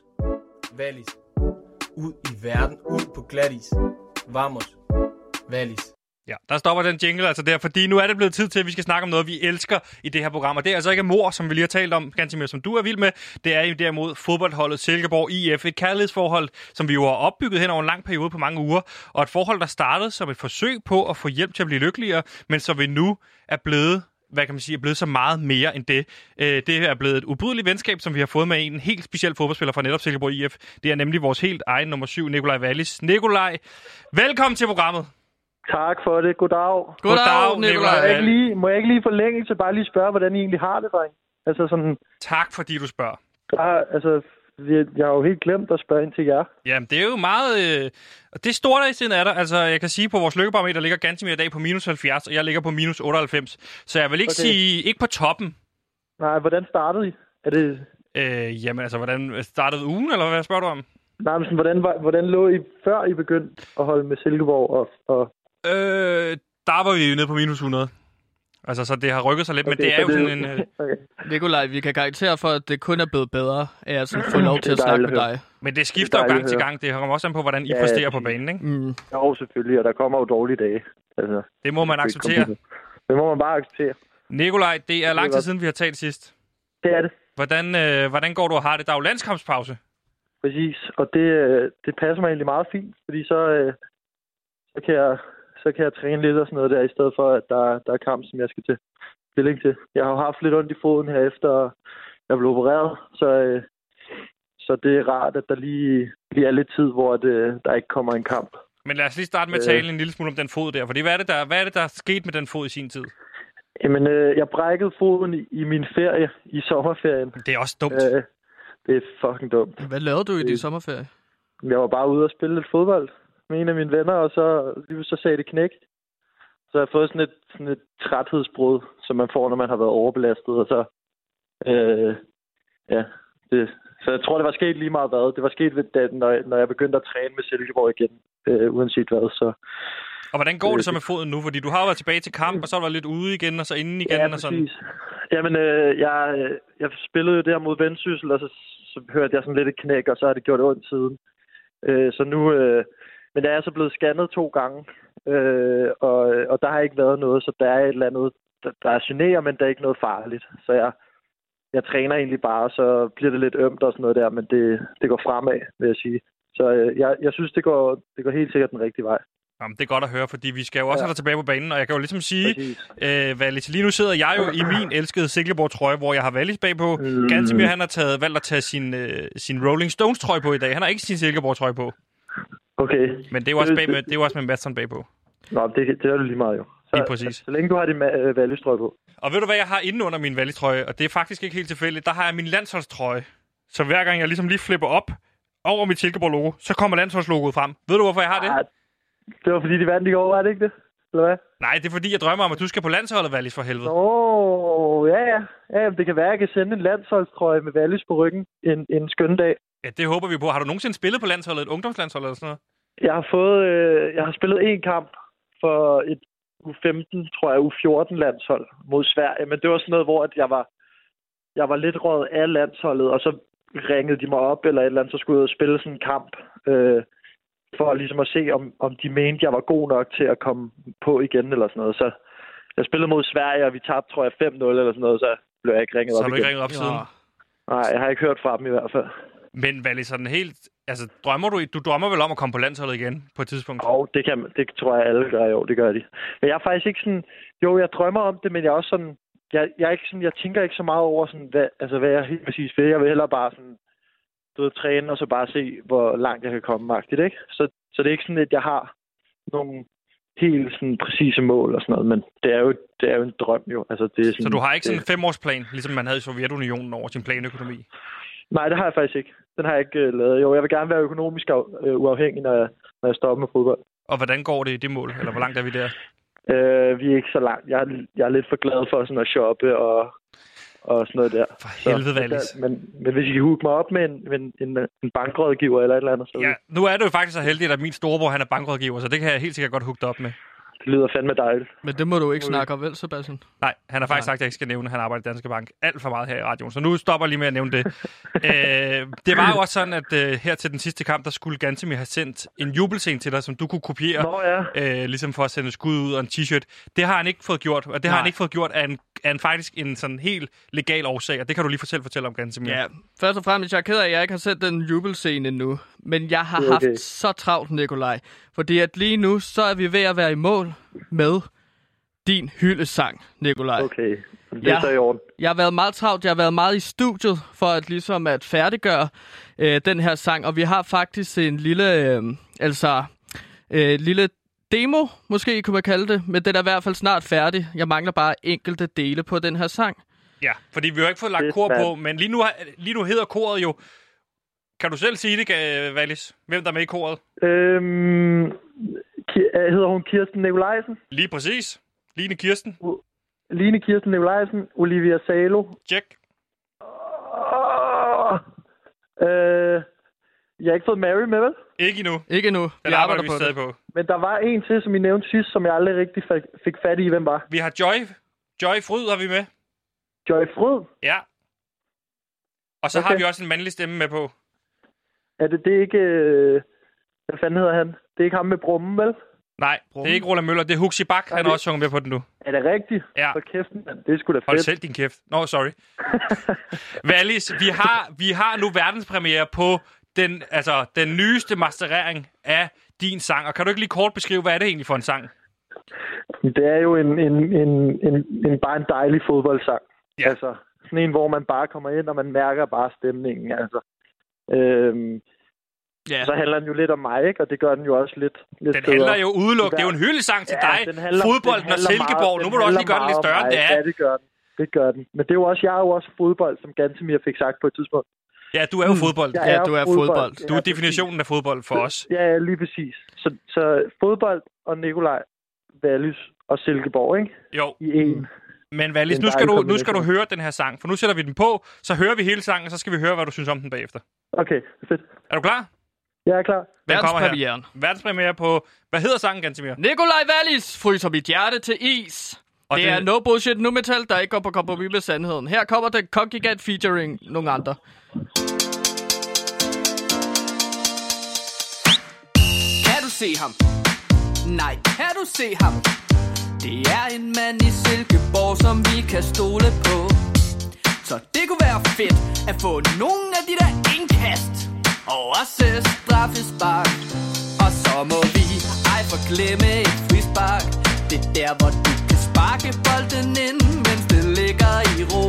Valis. Ud i verden. Ud på glatis. Vamos. Valis. Ja, der stopper den jingle altså der, fordi nu er det blevet tid til, at vi skal snakke om noget, vi elsker i det her program. Og det er altså ikke mor, som vi lige har talt om, ganske mere som du er vild med. Det er jo derimod fodboldholdet Silkeborg IF. Et kærlighedsforhold, som vi jo har opbygget hen over en lang periode på mange uger. Og et forhold, der startede som et forsøg på at få hjælp til at blive lykkeligere, men som vi nu er blevet hvad kan man sige, er blevet så meget mere end det. Øh, det er blevet et ubrydeligt venskab, som vi har fået med en helt speciel fodboldspiller fra netop Silkeborg IF. Det er nemlig vores helt egen nummer syv, Nikolaj Wallis. Nikolaj, velkommen til programmet. Tak for det. Goddag. Goddag, Nikolaj. Nikolaj. Må jeg, ikke lige, må jeg ikke lige forlænge til bare lige spørge, hvordan I egentlig har det, dreng? Altså sådan, Tak, fordi du spørger. bare, altså, jeg, jeg har jo helt glemt at spørge ind til jer. Jamen, det er jo meget... Øh, og det store der i siden er der. Altså, jeg kan sige, på vores lykkebarometer ligger Gantimir i dag på minus 70, og jeg ligger på minus 98. Så jeg vil ikke Okay. sige... Ikke på toppen. Nej, hvordan startede I? Er det, Øh, jamen, altså, hvordan startede ugen, eller hvad spørger du om? nej, men sådan, hvordan, hvordan lå I, før I begyndte at holde med Silkeborg? Og, og, Øh, der var vi nede på minus 100. Altså, så det har rykket sig lidt, okay, men det er jo sådan en... Øh, okay. Nikolaj, vi kan garantere for, at det kun er blevet bedre af at sådan få lov til at snakke med dig. men det skifter Det jo gang til gang. Det kommer også an på, hvordan I Ja, præsterer på præcis. banen, ikke? Mm. Jo, selvfølgelig, og der kommer jo dårlige dage. Altså, Det må man acceptere. Det må man bare acceptere. Nikolaj, det er lang tid siden, vi har talt sidst. Det er det. Hvordan, øh, hvordan går du og har det? Der er jo landskampspause. Præcis, og det, øh, det passer mig egentlig meget fint, fordi så, øh, så, kan jeg, så kan jeg træne lidt og sådan noget der, i stedet for, at der, der er kamp, som jeg skal til stilling til. Jeg har jo haft lidt ondt i foden her efter jeg blev opereret, så, øh, så det er rart, at der lige, lige er lidt tid, hvor det, der ikke kommer en kamp. Men lad os lige starte med at Øh. tale en lille smule om den fod der. Fordi hvad er det, der, hvad er, det, der er sket med den fod i sin tid? Jamen, øh, jeg brækkede foden i, i min ferie, i sommerferien. Det er også dumt. Øh, det er fucking dumt. Hvad lavede du i din Øh. sommerferie? Jeg var bare ude og spille lidt fodbold med en af mine venner, og så, lige så sagde det knæk. Så jeg har fået sådan et, sådan et træthedsbrud, som man får, når man har været overbelastet, og så... Øh, ja, det, så jeg tror, det var sket lige meget hvad. Det var sket, ved, da, når, jeg, når jeg begyndte at træne med Silkeborg igen, øh, uanset hvad. Så, Og hvordan går det så øh, med foden nu? Fordi du har jo været tilbage til kamp, og så har du lidt ude igen, og så inden igen, ja, og sådan. præcis. Jamen, øh, jeg, øh, jeg spillede jo der mod Vendsyssel, og så, så hørte jeg sådan lidt et knæk, og så har det gjort ondt siden. Øh, så nu... Øh, men jeg er så blevet scannet to gange, øh, og, og der har ikke været noget, så der er et eller andet, der, der er generer, men der er ikke noget farligt. Så jeg, jeg træner egentlig bare, så bliver det lidt ømt og sådan noget der, men det, det går fremad, vil jeg sige. Så øh, jeg, jeg synes, det går, det går helt sikkert den rigtige vej. Jamen, det er godt at høre, fordi vi skal jo også Ja. have dig tilbage på banen, og jeg kan jo ligesom sige, Præcis. øh, Valis, lige nu sidder jeg jo i min elskede Silkeborg-trøje, hvor jeg har Valis bagpå. Mm. Gantemir, han har taget, valgt at tage sin, øh, sin Rolling Stones-trøje på i dag. Han har ikke sin Silkeborg-trøje på, Okay. men det er jo også, bag med, det- det er jo også med Madsen bagpå. Nå, det, det er det lige meget jo. Så, Lige præcis. Så, så længe du har din øh, på. Og ved du, hvad jeg har inde under min Valis-trøje? Og det er faktisk ikke helt tilfældigt. Der har jeg min landsholdstrøje. Så hver gang jeg ligesom lige flipper op over mit Silkeborg-logo, så kommer landsholdslogoet frem. Ved du, hvorfor jeg har det? Ah, det var fordi, de vandt i går, var det ikke det? Eller hvad? Nej, det er fordi, jeg drømmer om, at du skal på landsholdet, Valis, for helvede. Åh, ja, ja. ja jamen, det kan være, at jeg kan sende en landsholdstrøje med Wallis på ryggen en, en skøn dag. Ja, det håber vi på. Har du nogensinde spillet på landsholdet, et ungdomslandshold eller sådan noget? Jeg har fået, øh, jeg har spillet en kamp for et U15, tror jeg, U14 landshold mod Sverige, men det var sådan noget, hvor at jeg var, jeg var lidt råd af landsholdet, og så ringede de mig op eller et eller andet, så skulle jeg ud og spille sådan en kamp, øh, for ligesom at se, om, om de mente, jeg var god nok til at komme på igen eller sådan noget. Så jeg spillede mod Sverige, og vi tabte, tror jeg, 5-0 eller sådan noget, så blev jeg ikke ringet Så op har du igen. ikke ringet op siden. Nej, jeg har ikke hørt fra dem i hvert fald. Men Valis, sådan helt... Altså, drømmer du... Du drømmer vel om at komme på landsholdet igen på et tidspunkt? Og det, kan, det tror jeg, alle gør, jo, det gør de. Men jeg er faktisk ikke sådan... Jo, jeg drømmer om det, men jeg er også sådan... Jeg, jeg, er ikke sådan, jeg tænker ikke så meget over, sådan, hvad, altså, hvad jeg helt præcis vil. Jeg vil hellere bare sådan, du ved, træne, og så bare se, hvor langt jeg kan komme, magtigt, ikke? Så, så det er ikke sådan, at jeg har nogle helt sådan præcise mål og sådan noget, men det er jo, det er jo en drøm jo. Altså, det er sådan, Så du har ikke sådan en femårsplan, ligesom man havde i Sovjetunionen over sin planøkonomi? Nej, det har jeg faktisk ikke. Den har jeg ikke uh, lavet. Jo, jeg vil gerne være økonomisk af, uh, uafhængig, når jeg, når jeg stopper med fodbold. Og hvordan går det i det mål? Eller hvor langt er vi der? Øh, vi er ikke så langt. Jeg er, jeg er lidt for glad for sådan at shoppe og, og sådan noget der. For helvede, så, Valis. men, men hvis I kan hooke mig op med en, med en, en, en bankrådgiver eller et eller andet, så Ja, nu er det jo faktisk så heldigt, at min storebror han er bankrådgiver, så det kan jeg helt sikkert godt hugge op med. Det lyder fandme dejligt. Men det må du ikke snakke om, vel, Sebastian? Nej, han har faktisk sagt, at jeg ikke skal nævne, at han arbejder i Danske Bank alt for meget her i radioen. Så nu stopper jeg lige med at nævne det. øh, det var jo også sådan, at øh, her til den sidste kamp, der skulle Gantemir have sendt en jubelscene til dig, som du kunne kopiere, Nå ja, øh, ligesom for at sende skud ud og en t-shirt. Det har han ikke fået gjort, og det har Nej. han ikke fået gjort af en, af en faktisk en sådan helt legal årsag, og det kan du lige fortælle, fortælle om Gantemir. Ja, først og fremmest, jeg er ked af, at jeg ikke har set den jubelscene endnu. Men jeg har er okay. haft så travlt, Nikolaj. Fordi at lige nu, så er vi ved at være i mål med din hyldesang, Nikolaj. okay. Det Ja. er så i orden. Jeg har været meget travlt. Jeg har været meget i studiet for at ligesom at færdiggøre øh, den her sang. Og vi har faktisk en lille, øh, altså, øh, lille demo, måske kunne man kalde det. Men den er i hvert fald snart færdig. Jeg mangler bare enkelte dele på den her sang. ja, fordi vi har ikke fået lagt kor på, men lige nu, har- lige nu hedder koret jo... Kan du selv sige det, Valis? Hvem der er med i koret? Øhm, øh, hedder hun Kirsten Nikolajsen? Lige præcis. Line Kirsten. Line Kirsten Nikolajsen, Olivia Salo. Check. Oh, øh, jeg har ikke fået Mary med, vel? Ikke endnu. Ikke nu. Den vi arbejder arbejder vi på stadig det. på. Men der var en til, som I nævnte sidst, som jeg aldrig rigtig fik, fik fat i. Hvem var? Vi har Joy. Joy Fryd har vi med. Joy Fryd. Ja. Og så okay. Har vi også en mandlig stemme med på. Er det, det er ikke... Øh, hvad fanden hedder han? Det er ikke ham med brummen, vel? Nej, det er ikke Roland Møller. Det er Huxi Bak. Han har også sunget med på den nu. Er det rigtigt? Ja. For kæft, mand. Det er sgu da Hold fedt. selv din kæft. Nå, no, sorry. Valis, vi har, vi har nu verdenspremiere på den, altså, den nyeste masterering af din sang. Og kan du ikke lige kort beskrive, hvad er det egentlig for en sang? Det er jo en, en, en, en, en, bare en dejlig fodboldsang. Ja. Altså, sådan en, hvor man bare kommer ind, og man mærker bare stemningen. Altså. Øhm, Ja. Så handler den jo lidt om mig, ikke? Og det gør den jo også lidt, lidt Den handler jo udelukkende. Det er jo en hyldesang til dig. den handler- Fodbolden den og Silkeborg. meget- Nu den må du også lige gøre det lidt større, end det er. Ja, det gør den. Det gør den. Men det er jo også, jeg er jo også fodbold, som Gantemir fik sagt på et tidspunkt. Ja, du er jo fodbold. Jeg Ja, du er fodbold. Du er Ja, definitionen af fodbold for os. Ja, lige præcis. Så, så fodbold og Nikolaj Wallis og Silkeborg, ikke? Jo, I en. men Valis, En nu skal, du, nu skal du høre den her sang. For nu sætter vi den på, så hører vi hele sangen, og så skal vi høre, hvad du synes om den bagefter. Okay, fedt. Er du klar? Jeg er klar. Den kommer her. Verdenspremiere på... Hvad hedder sangen, Gantemir? Nikolaj Wallis fryser mit hjerte til is. Og det, det- er no bullshit nu metal, der ikke går på kompromis med sandheden. Her kommer den Congigant featuring nogle andre. Se ham? Nej, kan du se ham? Det er en mand i Silkeborg, som vi kan stole på. Så det kunne være fedt at få nogle af de der indkast Og også straffespark Og så må vi ej forglemme et frispark Det er der, hvor du kan sparke bolden ind Mens det ligger i ro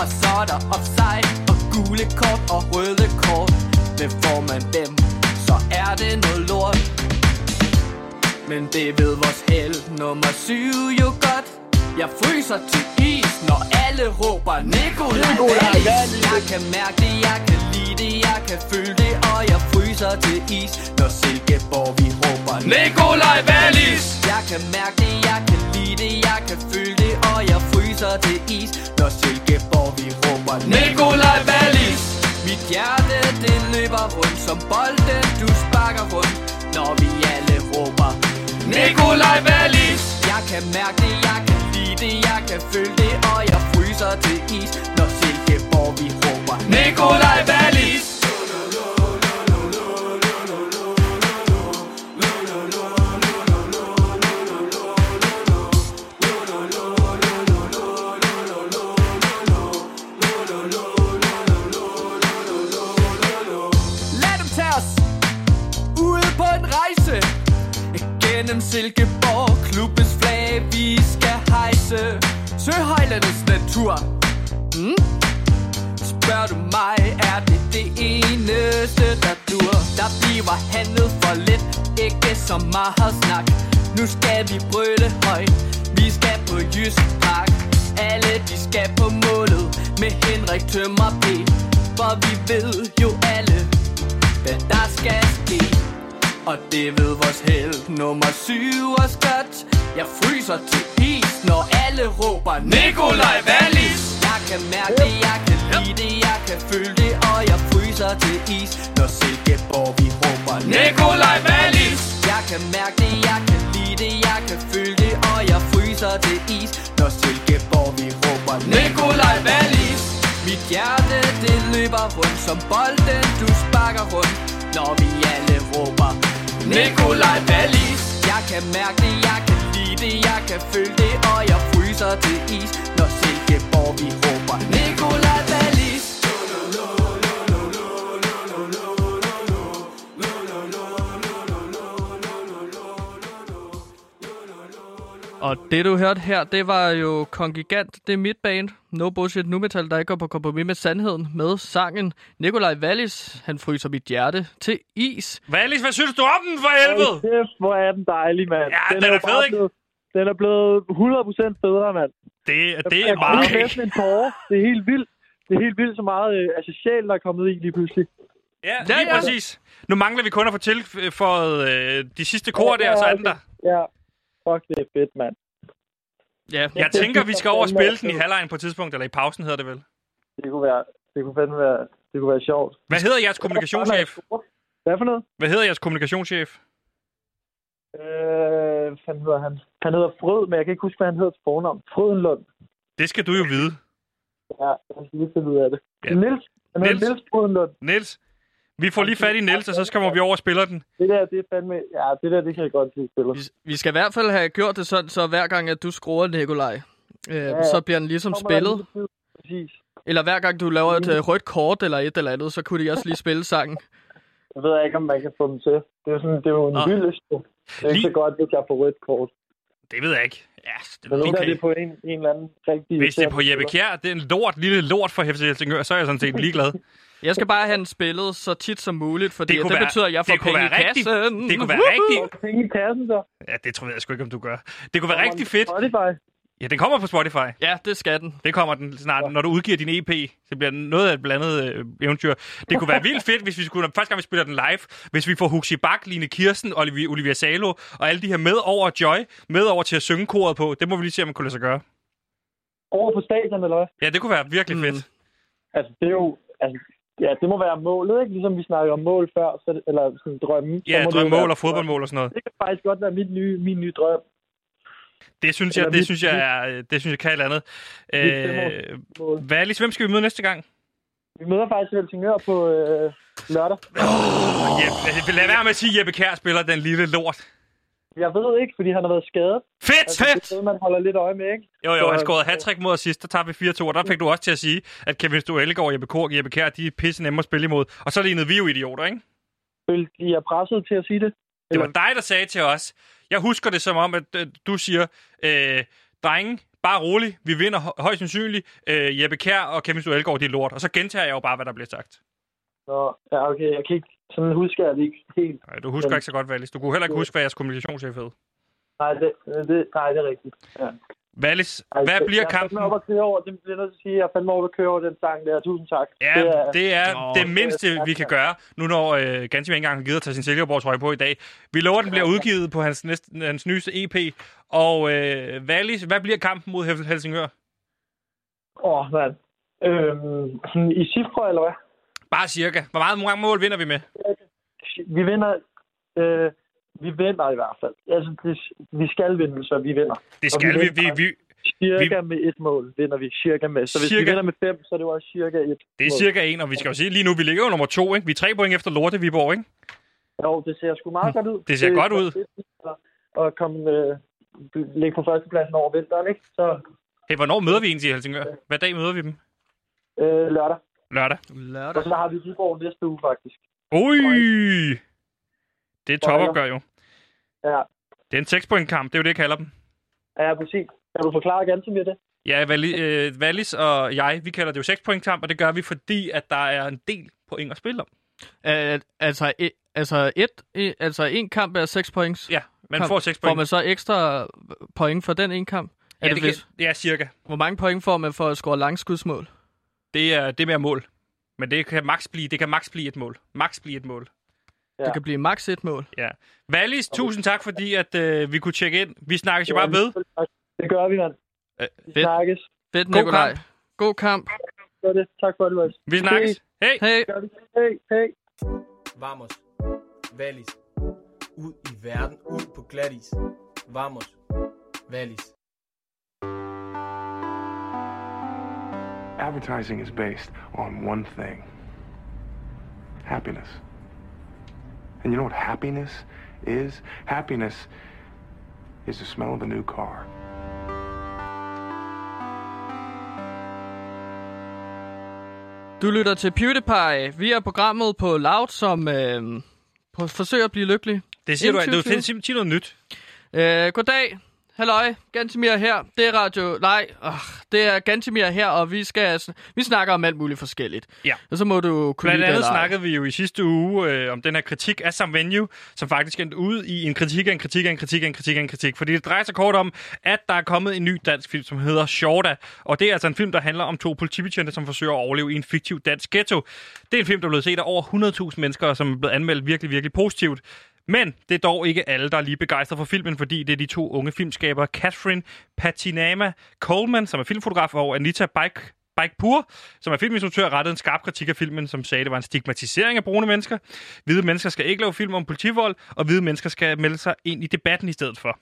og så er der offside og gule kort og røde kort Hvem får man dem, så er det noget lort. Men det ved vores held nummer syv jo godt. Jeg fryser til is, når alle råber Nikolaj, Nikolaj Jeg kan mærke det, jeg kan lide det, jeg kan føle det Og jeg fryser til is, når Silkeborg vi råber Nikolaj Wallis. Jeg kan mærke det, jeg kan lide det, jeg kan føle det Og jeg fryser til is, når Silkeborg vi råber Nikolaj Wallis mit hjerte det løber rundt som bolde du sparker rundt Når vi alle råber. Nikolaj Wallis! Jeg kan mærke det, jeg kan lide det, jeg kan føle det Og jeg fryser til is, når Silkeborg vi råber. Nikolaj Wallis! Silkeborg, klubbens flag vi skal hejse. Søhøjlandets natur. Hmm? Spørger du mig, er det det eneste, der dur. Der bliver handlet for lidt, ikke så meget snak. Nu skal vi brøle højt, vi skal på Jysk Park. Alle de skal på målet. Med Henrik Tømmer B. For vi ved jo alle, hvad der skal ske. Og det ved vores held nummer syv og skat. Jeg fryser til is, når alle råber Nikolaj Wallis! Jeg kan mærke det, jeg kan lide det, jeg kan føle det Og jeg fryser til is, når Silkeborg vi råber Nikolaj Wallis! Jeg kan mærke det, jeg kan lide det, jeg kan føle det Og jeg fryser til is, når Silkeborg vi råber Nikolaj Wallis! Mit hjerte det løber rundt som bolden du sparker rundt. Når vi alle råber Nikolaj Wallis. Jeg kan mærke det, jeg kan lide det, jeg kan føle det Og jeg fryser til is, når Silkeborg vi råber Nikolaj Wallis Og det du hørte her, det var jo Kongigant, det er mit band. No Bullshit Nu Metal, der ikke går på kompromis med sandheden med sangen. Nikolaj Wallis, han fryser mit hjerte til is. Wallis, hvad synes du om den for helvede? Hold kæft, hvor er den dejlig, mand. Ja, den er jo fed, ikke? Blevet, den er blevet 100% bedre, mand. Det, det Jeg er meget... får næsten en tårer. Det er helt vildt. Det er helt vildt så meget øh, altså sjæl, der er kommet i lige pludselig. Ja, Ja, lige ja. præcis. Nu mangler vi kun at få tilføjet øh, de sidste kor der, så er den der. Ja, fuck, det er fedt, mand. Ja, Jeg tænker, vi skal over og spille den i halvlejen på et tidspunkt, eller i pausen hedder det vel. Det kunne være, det kunne fandme være, det kunne være sjovt. Hvad hedder jeres kommunikationschef? Hvad for noget? Hvad hedder jeres kommunikationschef? Øh, hvad hedder han? Han hedder Frød, men jeg kan ikke huske, hvad han hedder til fornavn. Frydenlund. Det skal du jo vide. Ja, jeg skal lige finde ud af det. Ja. Nils. Han Niels. Niels Frydenlund. Niels, vi får lige fat i Niels, og så kommer vi over og spiller den. Det der, det er fandme... Ja, det der, det kan jeg godt lide spille. vi, vi skal i hvert fald have gjort det sådan, så hver gang, at du skruer Nikolaj, øh, ja. så bliver den ligesom spillet. Præcis. Eller hver gang du laver et øh, rødt kort eller et eller andet, så kunne de også lige spille sangen. Jeg ved ikke, om man kan få dem til. Det er sådan, det er jo en hyldest. Det er ikke Lige- så godt, hvis jeg får rødt kort. Det ved jeg ikke. Ja, det er okay. det okay. på en, en eller anden rigtig... Hvis det er på Jeppe. Kjær, det er en lort, lille lort for FC Helsingør, så er jeg sådan set ligeglad. Jeg skal bare have den spillet så tit som muligt, fordi Det det, kunne det være- betyder, at jeg får det kunne penge i være rigtig- kassen. det kunne være rigtig- penge i kassen, så? Ja, det tror jeg sgu ikke, om du gør. Det kunne være rigtig fedt. Spotify. Ja, den kommer på Spotify. Ja, det skal den. Det kommer den snart, når du udgiver din EP. Det bliver noget af et blandet øh, eventyr. Det kunne være vildt fedt, hvis vi skulle, første gang vi spiller den live, hvis vi får Huxi Bak, Line Kirsten, Olivia, Olivia Salo og alle de her med over Joy, med over til at synge koret på. Det må vi lige se, om man kunne lade sig gøre. Over på stadion, eller hvad? Ja, det kunne være virkelig Mm. fedt. Altså, det er jo... Altså, ja, det må være målet, ikke? Ligesom vi snakkede om mål før, så, eller sådan drømme. så Ja, må det jo drømmål være- og fodboldmål og sådan noget. Det kan faktisk godt være mit nye, min nye drøm. Det synes jeg, Eller det vi- synes jeg, er, det synes jeg kan et eller andet. Øh, Mål. Valis, hvem skal vi møde næste gang? Vi møder faktisk Helsingør på øh, lørdag. Oh, Jeppe, lad være med at sige, at Jeppe Kjær spiller den lille lort. Jeg ved ikke, fordi han har været skadet. Fedt! Altså, det er noget, man holder lidt øje med, ikke? Jo, jo, Så- han scorede hat mod os sidst, der tabte vi 4-2, og der fik du også til at sige, at Kevin Stu Ellegaard, Jeppe Kork og Jeppe Kjær, de er pisse nemme at spille imod. Og så lignede vi jo idioter, ikke? Følte de er presset til at sige det? Det var dig, der sagde til os. Jeg husker det som om, at øh, du siger, øh, drenge, bare rolig, vi vinder hø- højst sandsynligt. Øh, Jeppe Kjær og Kevin Stu Ellegaard, de er lort. Og så gentager jeg jo bare, hvad der bliver sagt. Nå, ja, okay. Jeg kan ikke... Sådan husker jeg det ikke helt. Nej, du husker Men- ikke så godt, Valis. Du kunne heller ikke huske, hvad jeres kommunikationschef hed. Nej, det, det, nej, det er rigtigt. Ja. Valis, Ej, hvad jeg- bliver jeg er kampen? fandme op at køre over. Det bliver jeg nødt til at sige. Jeg er fandme op at køre over den sang der. Tusind tak. Ja, det er Nå. det mindste, vi kan gøre, nu når øh, Gansim ikke engang har givet at tage sin Silkeborg-trøje på i dag. Vi lover, at den bliver udgivet på hans, næste, hans nyeste EP. Og øh, Valis, hvad bliver kampen mod Hel- Helsingør? Åh, oh, mand. Øhm, I cifre, eller hvad? Bare cirka. Hvor meget mange mål vinder vi med? Vi vinder... Øh, vi vinder i hvert fald. Altså, det, vi skal vinde, så vi vinder. Det Og skal vi. Vi, vinder vi, Cirka med et mål vinder vi cirka med. Så hvis Cirka. vi vinder med fem, så er det jo også cirka et det er mål. cirka en, og vi skal jo sige lige nu, vi ligger jo nummer to. Ikke? Vi er tre point efter Lorte Viborg, ikke? Jo, det ser sgu meget godt ud. Det ser godt ud. Og komme øh, ligge på førstepladsen over vinteren, ikke? Så Hey, hvornår møder vi egentlig i Helsingør? Hvad dag møder vi dem? øh, lørdag. Lørdag. Lørdag. Og så har vi Viborg næste uge, faktisk. Ui! Det er topopgør jo. Ja, Det er en 6 point kamp, det er jo det, jeg kalder dem. ja præcis. Kan du forklare ganske mere det? Ja, Vali, øh, Valis og jeg, vi kalder det jo 6 point kamp, og det gør vi, fordi at der er en del point at spille om. Uh, altså, altså, et, altså, en kamp er 6 points. Ja, man kamp. får 6 Får point. man så ekstra point for den ene kamp? Er ja, det, det, hvis, kan, ja, cirka. hvor mange point får man for at score langskudsmål? Det er, det er mere mål. Men det kan max blive, det kan max blive et mål. Max blive et mål. Ja. Det kan blive maks et mål. Ja. Valis, tusind tak, fordi at, øh, vi kunne tjekke ind. Vi snakkes jo bare ved. Det gør vi, mand. Øh, Vi fedt. snakkes. Fedt, God Nikolaj. kamp. God kamp. Gør det. Tak for det, Mads. Vi snakkes. Hej. Det. Hey, hey. Vamos. Valis. Ud i verden. Ud på glatis. Vamos. Valis. Advertising is based on one thing happiness. And you know what happiness is? Happiness is the smell of a new car. Du lytter til PewDiePie. Vi er programmet på Loud, som øh, på, forsøger at blive lykkelig. Det siger du, Inden du 2020. til sig noget nyt. Øh, goddag. Halløj, Gantimir her. Det er Radio... Nej, øh, det er Gantimir her, og vi skal vi snakker om alt muligt forskelligt. Ja. Og så må du kunne Blandt andet snakkede vi jo i sidste uge øh, om den her kritik af Sam Venue, som faktisk endte ud i en kritik af en kritik af en kritik af en kritik af en kritik. Fordi det drejer sig kort om, at der er kommet en ny dansk film, som hedder Shorta. Og det er altså en film, der handler om to politibetjente, som forsøger at overleve i en fiktiv dansk ghetto. Det er en film, der er blevet set af over 100.000 mennesker, og som er blevet anmeldt virkelig, virkelig positivt. Men det er dog ikke alle, der er lige begejstret for filmen, fordi det er de to unge filmskabere, Catherine Patinama Coleman, som er filmfotograf, og Anita Bike Bike Pur, som er filminstruktør, rettede en skarp kritik af filmen, som sagde, at det var en stigmatisering af brune mennesker. Hvide mennesker skal ikke lave film om politivold, og hvide mennesker skal melde sig ind i debatten i stedet for.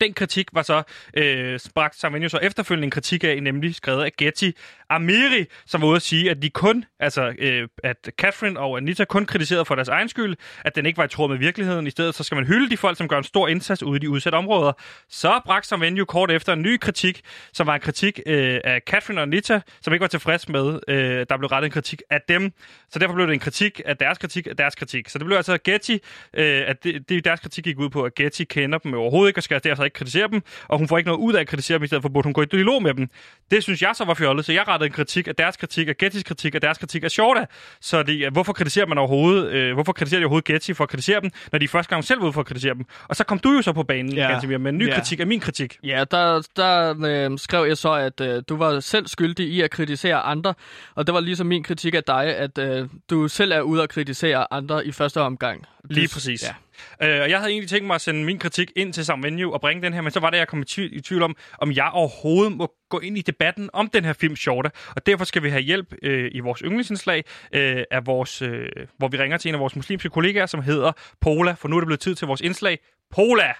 Den kritik var så øh, bragt sammen jo så efterfølgende en kritik af, nemlig skrevet af Getty Amiri, som var ude at sige, at de kun, altså øh, at Catherine og Anita kun kritiserede for deres egen skyld, at den ikke var i tråd med virkeligheden. I stedet så skal man hylde de folk, som gør en stor indsats ude i de udsatte områder. Så bragte som jo kort efter en ny kritik, som var en kritik øh, af Catherine og Anita, som ikke var tilfreds med, øh, der blev rettet en kritik af dem. Så derfor blev det en kritik af deres kritik af deres kritik. Så det blev altså Getty, øh, at det, det, deres kritik gik ud på, at Getty kender dem overhovedet ikke, og skal derfor ikke kritisere dem, og hun får ikke noget ud af at kritisere dem, i stedet for burde hun gå i dialog med dem. Det synes jeg så var fjollet, så jeg rettede en kritik af deres kritik, af Gettys kritik, af deres kritik af Shorta. Så det, hvorfor kritiserer man overhovedet, øh, hvorfor kritiserer de overhovedet Getty for at kritisere dem, når de første gang selv var ude for at kritisere dem? Og så kom du jo så på banen, Ja. ja. med en ny Ja. kritik af min kritik. Ja, der, der øh, skrev jeg så, at øh, du var selv skyldig i at kritisere andre. Og det var ligesom min kritik af dig, at øh, du selv er ude at kritisere andre i første omgang. Lige præcis. Ja. Øh, og jeg havde egentlig tænkt mig at sende min kritik ind til Sam Venue og bringe den her, men så var det, jeg kom i tvivl, i tvivl om, om jeg overhovedet må gå ind i debatten om den her film Shorter. Og derfor skal vi have hjælp øh, i vores yndlingsindslag, øh, af vores, øh, hvor vi ringer til en af vores muslimske kollegaer, som hedder Pola, for nu er det blevet tid til vores indslag. Pola!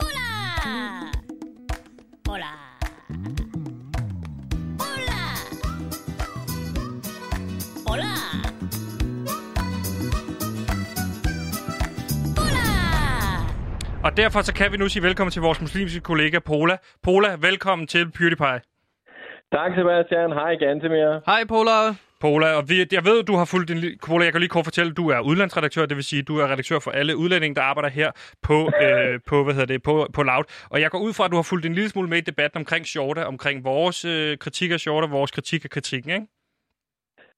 Hola! Hola! Og derfor så kan vi nu sige velkommen til vores muslimske kollega Pola. Pola, velkommen til PewDiePie. Tak, Sebastian. Hej, Gantemir. Hej, Pola. Pola, og vi, jeg ved, du har fulgt din... Pola, jeg kan lige kort fortælle, at du er udlandsredaktør, det vil sige, du er redaktør for alle udlændinge, der arbejder her på, øh, på, hvad hedder det, på, på Loud. Og jeg går ud fra, at du har fulgt en lille smule med i debatten omkring Shorta, omkring vores øh, kritik af Shorta, vores kritik af kritikken, ikke?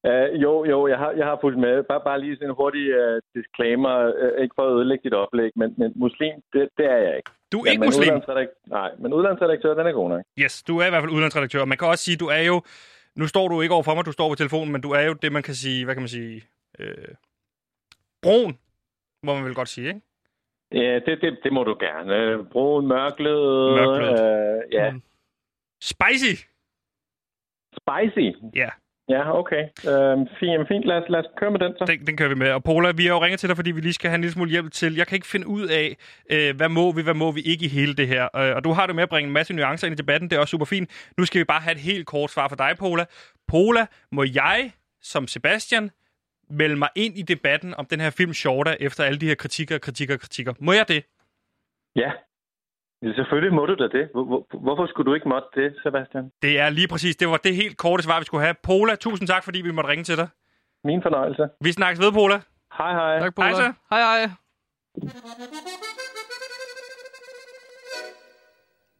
Uh, jo, jo, jeg har, jeg har fulgt med. Bare, bare lige sådan en hurtig uh, disclaimer. Uh, ikke for at ødelægge dit oplæg, men, men muslim, det, det er jeg ikke. Du er ikke men muslim? Nej, men udlandsredaktør, den er god nok. Yes, du er i hvert fald udlandsredaktør. Man kan også sige, du er jo... Nu står du ikke over for mig, du står på telefonen, men du er jo det, man kan sige... Hvad kan man sige? Øh, brun, må man vel godt sige, ikke? Ja, det, det, det må du gerne. Brun, mørklød. Mørklød. Uh, ja. Spicy! Spicy? Ja. Ja, okay. Uh, fint, fint. Lad, os, lad os køre med den så. Den, den kører vi med. Og Paula, vi har jo ringet til dig, fordi vi lige skal have en lille smule hjælp til. Jeg kan ikke finde ud af, øh, hvad må vi, hvad må vi ikke i hele det her. Øh, og du har det med at bringe en masse nuancer ind i debatten. Det er også super fint. Nu skal vi bare have et helt kort svar fra dig, Paula. Paula, må jeg som Sebastian melde mig ind i debatten om den her film Shorta efter alle de her kritikker, kritikker, kritikker? Må jeg det? Ja. Ja, Selvfølgelig må du da det. Hvor, hvor, hvorfor skulle du ikke måtte det, Sebastian? Det er lige præcis. Det var det helt korte svar, vi skulle have. Paula, tusind tak, fordi vi måtte ringe til dig. Min fornøjelse. Vi snakkes ved, Paula. Hej, hej. Tak, Hej Pola. så. Hej, hej.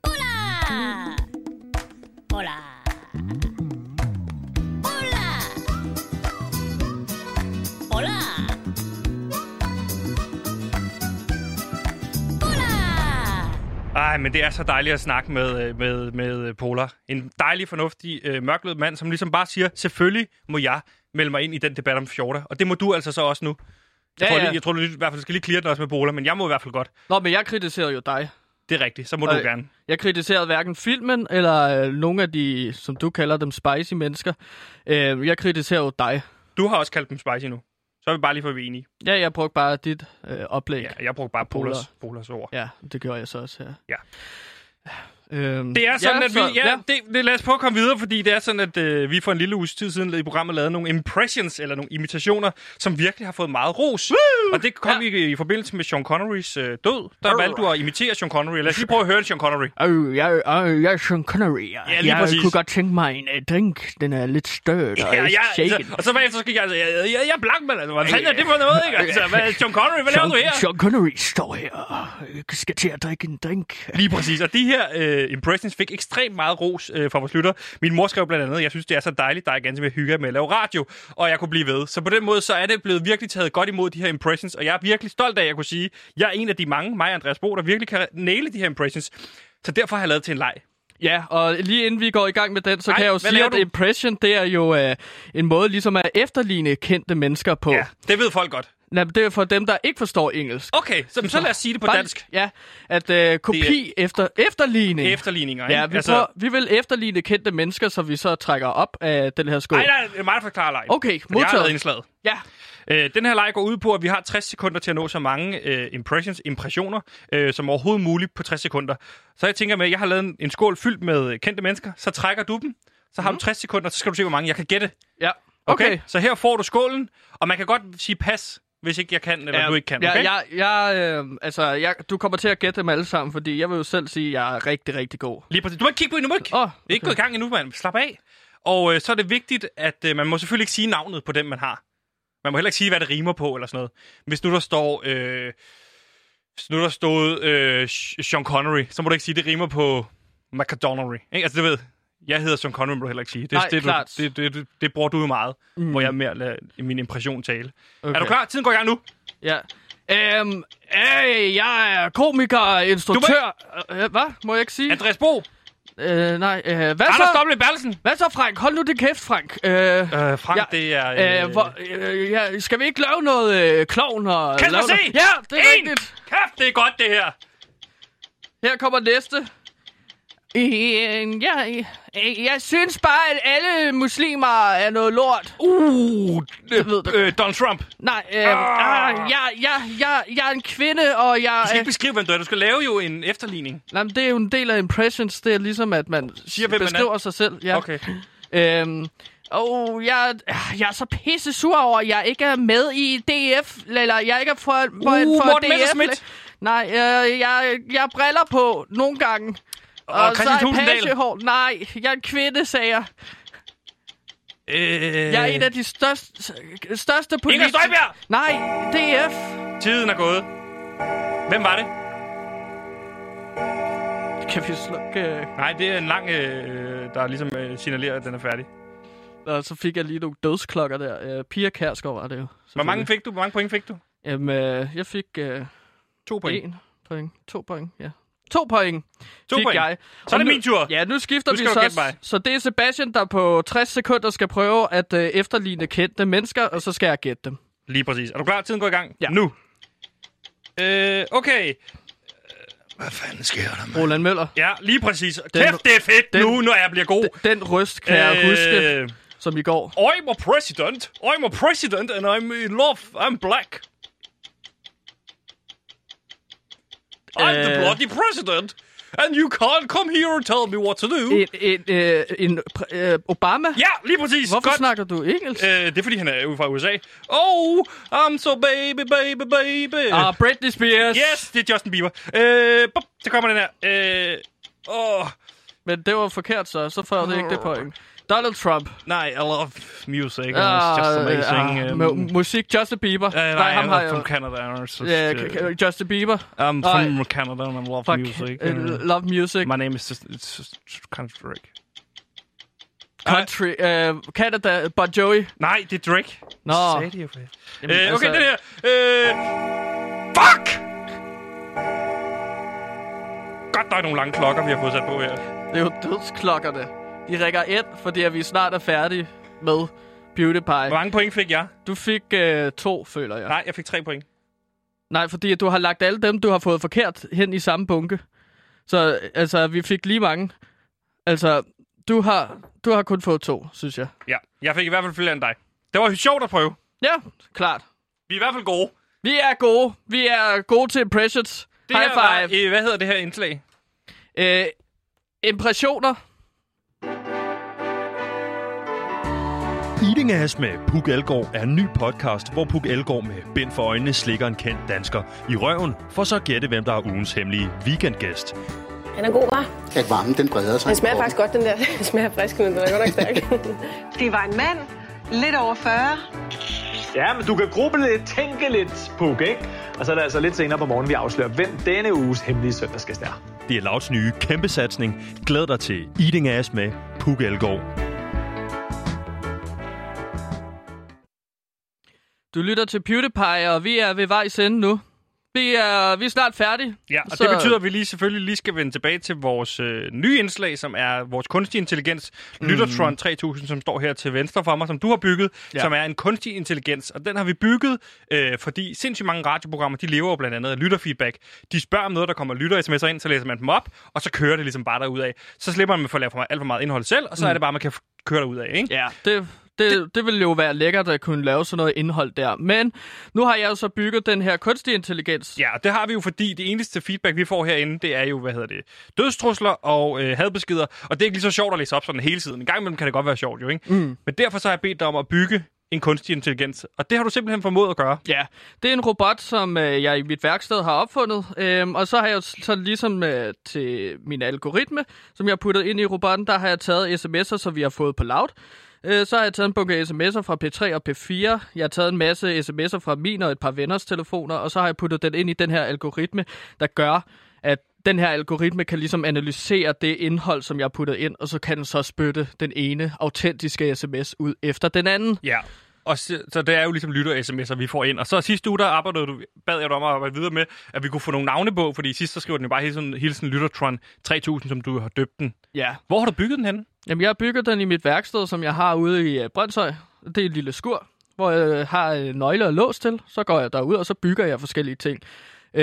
Hola! Hola! Ej, men det er så dejligt at snakke med, øh, med, med Pola. En dejlig, fornuftig, øh, mørklød mand, som ligesom bare siger, selvfølgelig må jeg melde mig ind i den debat om Fjorda. Og det må du altså så også nu. Jeg, Ja, tror, ja. lige, jeg tror, du i hvert fald skal lige clear den også med Pola, men jeg må i hvert fald godt. Nå, men jeg kritiserer jo dig. Det er rigtigt, så må Og- du gerne. Jeg kritiserede hverken filmen eller øh, nogle af de, som du kalder dem, spicy mennesker. Øh, jeg kritiserer jo dig. Du har også kaldt dem spicy nu. Så er vi bare lige for enige. Ja, jeg brugte bare dit øh, oplæg. Ja, jeg brugte bare Pola. Polas, Polas ord. Ja, det gjorde jeg så også her. Ja. Øhm, Det er sådan, ja, at vi... så- Ja, Det, det, lad os prøve at komme videre, fordi det er sådan, at øh, vi for en lille uges tid siden i programmet lavede nogle impressions, eller nogle imitationer, som virkelig har fået meget ros. Woo! Og det kom ja. i, i forbindelse med Sean Connerys øh, død. Der Arr. valgte du at imitere Sean Connery. Lad os lige prøve at høre en Sean Connery. Øh, jeg, øh, jeg er Sean Connery. Ja, Ja, lige jeg præcis. kunne godt tænke mig en uh, drink. Den er lidt stødt og Ja, ja, shaken. altså, og så bagefter skal jeg altså, jeg, jeg, jeg er blank, men altså, hvad fanden er det for noget, ikke? Altså, hvad, Sean Connery, hvad laver du her? Sean Connery står her og øh, skal til at drikke en drink. Lige præcis. Og de her øh, impressions fik ekstremt meget ros øh, fra vores lytter. Min mor skrev blandt andet, jeg synes, det er så dejligt, der er ganske med hygge med at lave radio, og jeg kunne blive ved. Så på den måde, så er det blevet virkelig taget godt imod de her impressions, og jeg er virkelig stolt af, at jeg kunne sige, jeg er en af de mange, mig og Andreas Bo, der virkelig kan næle de her impressions. Så derfor har jeg lavet til en leg. Ja, og lige inden vi går i gang med den, så Ej, kan jeg jo sige, at impression, det er jo øh, en måde ligesom at efterligne kendte mennesker på. Ja, det ved folk godt. Nej, det er for dem, der ikke forstår engelsk. Okay, så, så lad os sige det på Bare- dansk. Ja, at øh, kopi efter efterligning. Efterligninger, ikke? Ja, vi, altså... prøver, vi vil efterligne kendte mennesker, så vi så trækker op af den her skål. Nej, nej, det er mig, der forklarer lejen. Okay, Jeg modtaget. lavet indslaget. Ja. Øh, den her leg går ud på, at vi har 60 sekunder til at nå så mange øh, impressions, impressioner, øh, som overhovedet muligt på 60 sekunder. Så jeg tænker med, at jeg har lavet en, en skål fyldt med kendte mennesker. Så trækker du dem. Så har mm. du 60 sekunder, så skal du se, hvor mange jeg kan gætte. Ja, Okay? okay. Så her får du skålen, og man kan godt sige pas, hvis ikke jeg kan, eller Ja, du ikke kan. Okay? Ja, jeg, jeg, øh, altså, jeg, du kommer til at gætte dem alle sammen, fordi jeg vil jo selv sige, at jeg er rigtig, rigtig god. Lige præcis. Du må ikke kigge på endnu, ikke. Åh, Det er ikke gået i gang endnu, mand. Slap af. Og øh, så er det vigtigt, at øh, man må selvfølgelig ikke sige navnet på den, man har. Man må heller ikke sige, hvad det rimer på, eller sådan noget. Hvis nu der står... Øh, hvis nu der stod øh, Sean Connery, så må du ikke sige, det rimer på McDonald's. Ikke? Altså, det ved jeg hedder Sean Connery, må du heller ikke sige. Det, Nej, det, klart. det, det, det, det bruger du jo meget, mm. hvor jeg mere lader min impression tale. Okay. Er du klar? Tiden går i gang nu. Ja. Øhm, øh, jeg er komiker, instruktør. Øh, hvad? Må jeg ikke sige? Andreas Bo. Øh, nej, øh, hvad Anders så? W. Bertelsen. Hvad så, Frank? Hold nu det kæft, Frank. Øh, Øh, Frank, Ja, det er... øh, hvor, øh, ja, skal vi ikke lave noget øh, klovn? Og Kan lave se? Ja, det er En! rigtigt. Kæft, det er godt, det her. Her kommer næste. Øh, jeg, øh, jeg synes bare, at alle muslimer er noget lort. Uh, Det ved du. øh, Donald Trump. Nej, øh, ah, jeg, jeg, jeg, jeg er en kvinde, og jeg... Du skal er- ikke beskrive, hvem du er. Du skal lave jo en efterligning. Nej, men det er jo en del af impressions. Det er ligesom, at man Siger, hvem man beskriver sig selv. Ja. Okay. Øhm, og jeg, jeg er så pisse sur over, at jeg ikke er med i DF, eller jeg ikke er for, for, Uh, for Morten DF. Nej, jeg, jeg, jeg briller på nogle gange. Og Christian så er pagehår. Nej, jeg er en kvinde, sagde jeg. Øh... Jeg er en af de største, største Inger politikere. Støjberg! Nej, DF. Tiden er gået. Hvem var det? Kan vi slukke... øh, Nej, det er en lang, øh, der ligesom øh, signalerer, at den er færdig. Og så fik jeg lige nogle dødsklokker der. Uh, Pia Kærsgaard var det jo. Hvor mange fik du? Hvor mange point fik du? Jamen, øh, jeg fik... Uh, To point. En point. To point, ja. To point To fik point. jeg. Så er det nu- min tur. Ja, nu skifter Nu vi så. Så det er Sebastian, der på 60 sekunder skal prøve at øh, efterligne kendte mennesker, og så skal jeg gætte dem. Lige præcis. Er du klar? Tiden går i gang. Ja. Nu. Øh, okay. Hvad fanden sker der, mand? Roland Møller. Ja, lige præcis. Den- Kæft, det er fedt den- nu, når jeg bliver god. Den, den røst kan jeg Øh, huske, som i går. I'm a president. I'm a president, and I'm in love. I'm black. I'm the Øh. bloody president. And you can't come here and tell me what to do. En, en, øh, en øh, Obama? Ja, lige præcis. Hvorfor Godt. snakker du engelsk? Øh, det er, fordi han er ude fra USA. Oh, I'm so baby, baby, baby. Ah, Britney Spears. Yes, det er Justin Bieber. Øh, bup, så kommer den her. Øh, åh, Men det var forkert, så. Så får jeg ikke det point. Donald Trump. nej, I love music. Ah, it's just amazing. ah, um, mu- musik, Justin Bieber. Uh, nej, Nej, ham har from. Canada. just, Ja, uh, Justin Bieber. I'm from Canada and I love Fuck. music. Uh, uh, love music. my name is just, it's just kind of Drake. Country. Uh, Canada. Bon Jovi. Nej, det er Drake. Nå. Sagde de jo for- Jamen, Øh, okay, altså- det her. Øh, fuck! Godt, der er nogle lange klokker, vi har fået sat på her. Det er jo dødsklokkerne. De rækker ind, fordi vi snart er færdige med PewDiePie. Hvor mange point fik jeg? Du fik øh, to, føler jeg. Nej, jeg fik tre point. Nej, fordi du har lagt alle dem, du har fået forkert, hen i samme bunke. Så altså, vi fik lige mange. Altså, du har, du har kun fået to, synes jeg. Ja, jeg fik i hvert fald flere end dig. Det var sjovt at prøve. Ja, klart. Vi er i hvert fald gode. Vi er gode. Vi er gode til impressions. Det High var, five. øh, hvad hedder det her indslag? Øh, impressioner. Eating Ass med Puk Elgård er en ny podcast, hvor Puk Elgård med bind for øjnene slikker en kendt dansker i røven, for så at gætte, hvem der er ugens hemmelige weekendgæst. Den er god, var. at varmen den breder sig. Den smager faktisk godt, den der. Den smager frisk, men den er godt nok stærk. Det var en mand, lidt over 40. Ja, men du kan gruble lidt, tænke lidt, Puk, ikke? Og så er det altså lidt senere på morgenen, vi afslører, hvem denne uges hemmelige søndagsgæst er. Det er Louds nye kæmpe satsning. Glæd dig til Eating Ass med Puk Elgård. Du lytter til PewDiePie, og vi er ved vejs ende nu. Vi er, vi er snart færdige. Ja, og Så- det betyder, at vi lige selvfølgelig lige skal vende tilbage til vores øh, nye indslag, som er vores kunstig intelligens, mm. Lyttertron 3000, som står her til venstre for mig, som du har bygget, ja. Som er en kunstig intelligens. Og den har vi bygget, øh, fordi sindssygt mange radioprogrammer, de lever blandt andet af lytterfeedback. De spørger om noget, der kommer lytter-sms'er ind, så læser man dem op, og så kører det ligesom bare derud af. Så slipper man for at lave for meget, alt for meget indhold selv, og så mm. er det bare, man kan køre derud af, ikke? Ja, det, det, det, det ville jo være lækkert at kunne lave sådan noget indhold der. Men nu har jeg jo så bygget den her kunstig intelligens. Ja, det har vi jo, fordi det eneste feedback, vi får herinde, det er jo, hvad hedder det, dødstrusler og øh, hadbeskeder. Og det er ikke lige så sjovt at læse op sådan hele tiden. En gang imellem kan det godt være sjovt, jo, ikke? Mm. Men derfor så har jeg bedt dig om at bygge en kunstig intelligens. Og det har du simpelthen formået at gøre. Ja, det er en robot, som øh, jeg i mit værksted har opfundet. Øhm, og så har jeg så ligesom øh, til min algoritme, som jeg har puttet ind i robotten, der har jeg taget sms'er, som vi har fået på Loud. Øh, så har jeg taget en bunke sms'er fra P3 og P4. Jeg har taget en masse sms'er fra min og et par venners telefoner, og så har jeg puttet den ind i den her algoritme, der gør, at den her algoritme kan ligesom analysere det indhold, som jeg har puttet ind, og så kan den så spytte den ene autentiske sms ud efter den anden. Ja. Og så, så det er jo ligesom lytter-sms'er, vi får ind. Og så sidste uge, der arbejdede du, bad jeg dig om at arbejde videre med, at vi kunne få nogle navne på, fordi sidst så skriver den jo bare hilsen, hilsen Lyttertron 3000, som du har døbt den. Ja. Hvor har du bygget den henne? Jamen, jeg har bygget den i mit værksted, som jeg har ude i uh, Brøndshøj. Det er et lille skur, hvor jeg øh, har uh, nøgler og lås til. Så går jeg derud, og så bygger jeg forskellige ting. Uh,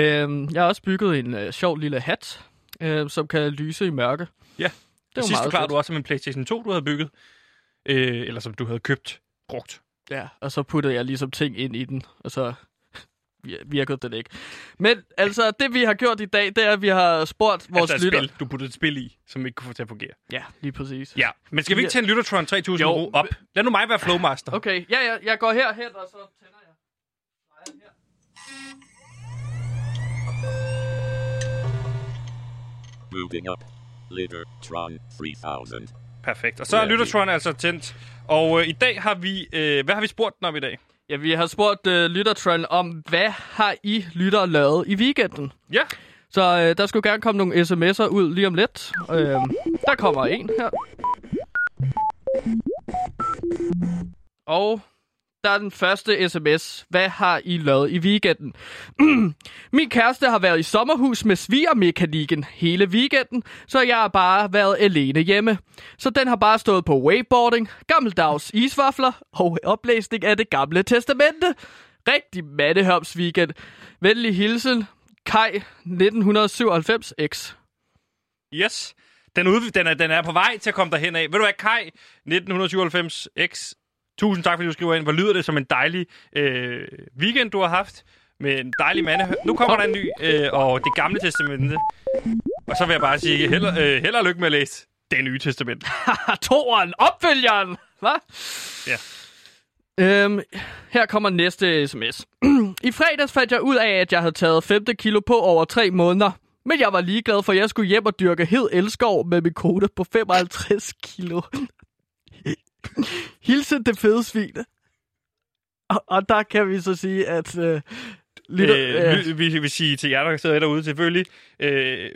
jeg har også bygget en sjov lille hat, som kan lyse i mørke. Ja. Det var og sidst meget forklarede fedt. du også om en PlayStation 2, du havde bygget. Øh, eller som du havde købt brugt. Ja, og så puttede jeg ligesom ting ind i den, og så virkede den ikke. Men altså, det vi har gjort i dag, det er, at vi har spurgt vores altså et lytter... spil, du puttede et spil i, som ikke kunne få til at fungere. Ja, lige præcis. Ja, men skal vi ikke tage en Lyttertron 3000 Jo. op? Lad nu mig være flowmaster. Okay, ja, ja, jeg går herhen, og så tænder jeg. Moving up. Littertron 3000. Perfekt. Og så er Lyttertron altså tændt. Og øh, i dag har vi... Øh, hvad har vi spurgt den om i dag? Ja, vi har spurgt uh, Lyttertron om, hvad har I lytter lavet i weekenden? Ja. Så øh, der skulle gerne komme nogle sms'er ud lige om lidt. Øh, der kommer en her. Og der er den første sms. Hvad har I lavet i weekenden? Min kæreste har været i sommerhus med svigermekanikken hele weekenden, så jeg har bare været alene hjemme. Så den har bare stået på wakeboarding, gammeldags isvafler og oplæsning af det gamle testamente. Rigtig Mattehøms weekend. Venlig hilsen, Kai 1997X. Yes. Den, ud, den, er, den er på vej til at komme derhen af. Ved du hvad, Kai 1997X, tusind tak, fordi du skriver ind. Hvor lyder det som en dejlig øh, weekend, du har haft. Med en dejlig mande. Nu kommer der en ny, øh, og det gamle testamente. Og så vil jeg bare sige, held, øh, held og lykke med at læse det nye testament. Toren, opfølgeren! Hvad? Ja. Øhm, her kommer næste sms. I fredags fandt jeg ud af, at jeg havde taget 5 kilo på over 3 måneder. Men jeg var ligeglad, for jeg skulle hjem og dyrke hed elskov med min kone på 55 kilo. Hilsen det fede svin. Og, og der kan vi så sige, at... Øh, lytter, øh, vi, vi vil sige til jer, der sidder derude, selvfølgelig... Øh,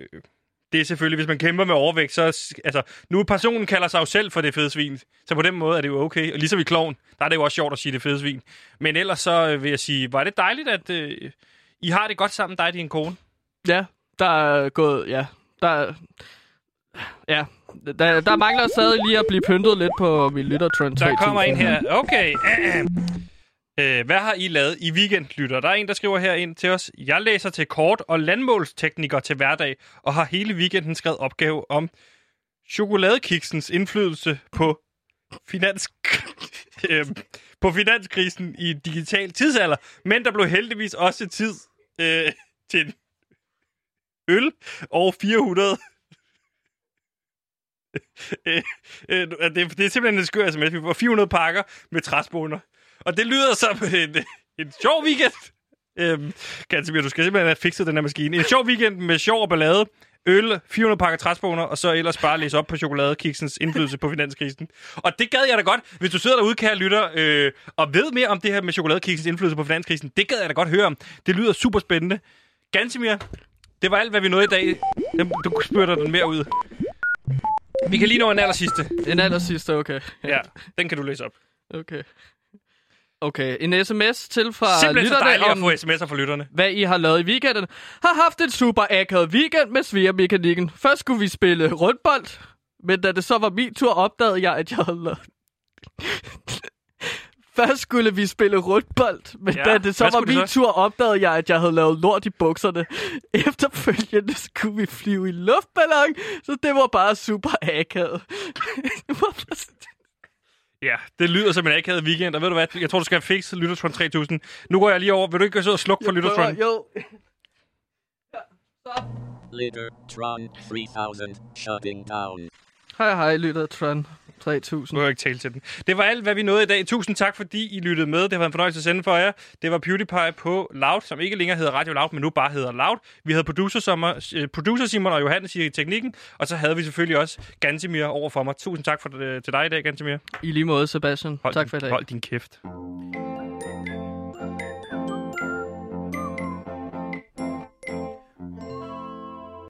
det er selvfølgelig, hvis man kæmper med overvægt, så... Altså, nu personen kalder sig jo selv for det fede svin, så på den måde er det jo okay. Og ligesom i kloven, der er det jo også sjovt at sige det fede svin. Men ellers så øh, vil jeg sige, var det dejligt, at øh, I har det godt sammen, dig og din kone? Ja, der er gået... Ja, der er, Ja, der, der mangler stadig lige at blive pyntet lidt på min lyttertrend. Der kommer en her. Okay. Øh, hvad har I lavet i weekend, lytter? Der er en, der skriver her ind til os. Jeg læser til kort- og landmålstekniker til hverdag, og har hele weekenden skrevet opgave om chokoladekiksens indflydelse på finans... øh, på finanskrisen i digital tidsalder. Men der blev heldigvis også tid øh, til øl og 400 øh, øh, Øh, øh, det, det er simpelthen en skør sms. Vi får 400 pakker med træsboner. Og det lyder som en, en sjov weekend. Øhm, Gansimir, du skal simpelthen have fikset den her maskine. En sjov weekend med sjov og ballade. Øl, 400 pakker træsboner, og så ellers bare læse op på chokoladekiksens indflydelse på finanskrisen. Og det gad jeg da godt. Hvis du sidder derude, kære lytter, øh, og ved mere om det her med chokoladekiksens indflydelse på finanskrisen, det gad jeg da godt høre om. Det lyder super spændende. Gansimir, det var alt, hvad vi nåede i dag. Du spørger den mere ud. Vi kan lige nå en aller sidste. En aller sidste, okay. Ja, den kan du læse op. Okay. Okay, en sms til fra Simpelthen så lytterne dejligt om, at få sms'er fra lytterne. hvad I har lavet i weekenden. Har haft en super akavet weekend med svigermekanikken. Først skulle vi spille rundbold, men da det så var min tur, opdagede jeg, at jeg havde lavet... Først skulle vi spille rundbold, men Ja, ja, da det så hvad var min så? tur, opdagede jeg, at jeg havde lavet lort i bukserne. Efterfølgende skulle vi flyve i luftballon, så det var bare super akavet. Ja, det lyder som en akavet weekend, og ved du hvad? Jeg tror, du skal have fikset Lyttertron 3000. Nu går jeg lige over. Vil du ikke gå så og slukke for Lyttertron? Jo. Littertron 3000 shutting down. Hej hej, Lyttertron 3000. Nu har jeg ikke tale til den. Det var alt, hvad vi nåede i dag. Tusind tak, fordi I lyttede med. Det været en fornøjelse at sende for jer. Det var PewDiePie på Loud, som ikke længere hedder Radio Loud, men nu bare hedder Loud. Vi havde producer, sommer, øh, producer Simon og Johannes i teknikken, og så havde vi selvfølgelig også Gansimir over for mig. Tusind tak for, øh, til dig i dag, Gansimir. I lige måde, Sebastian. Hold tak din, for i dag. Hold din kæft.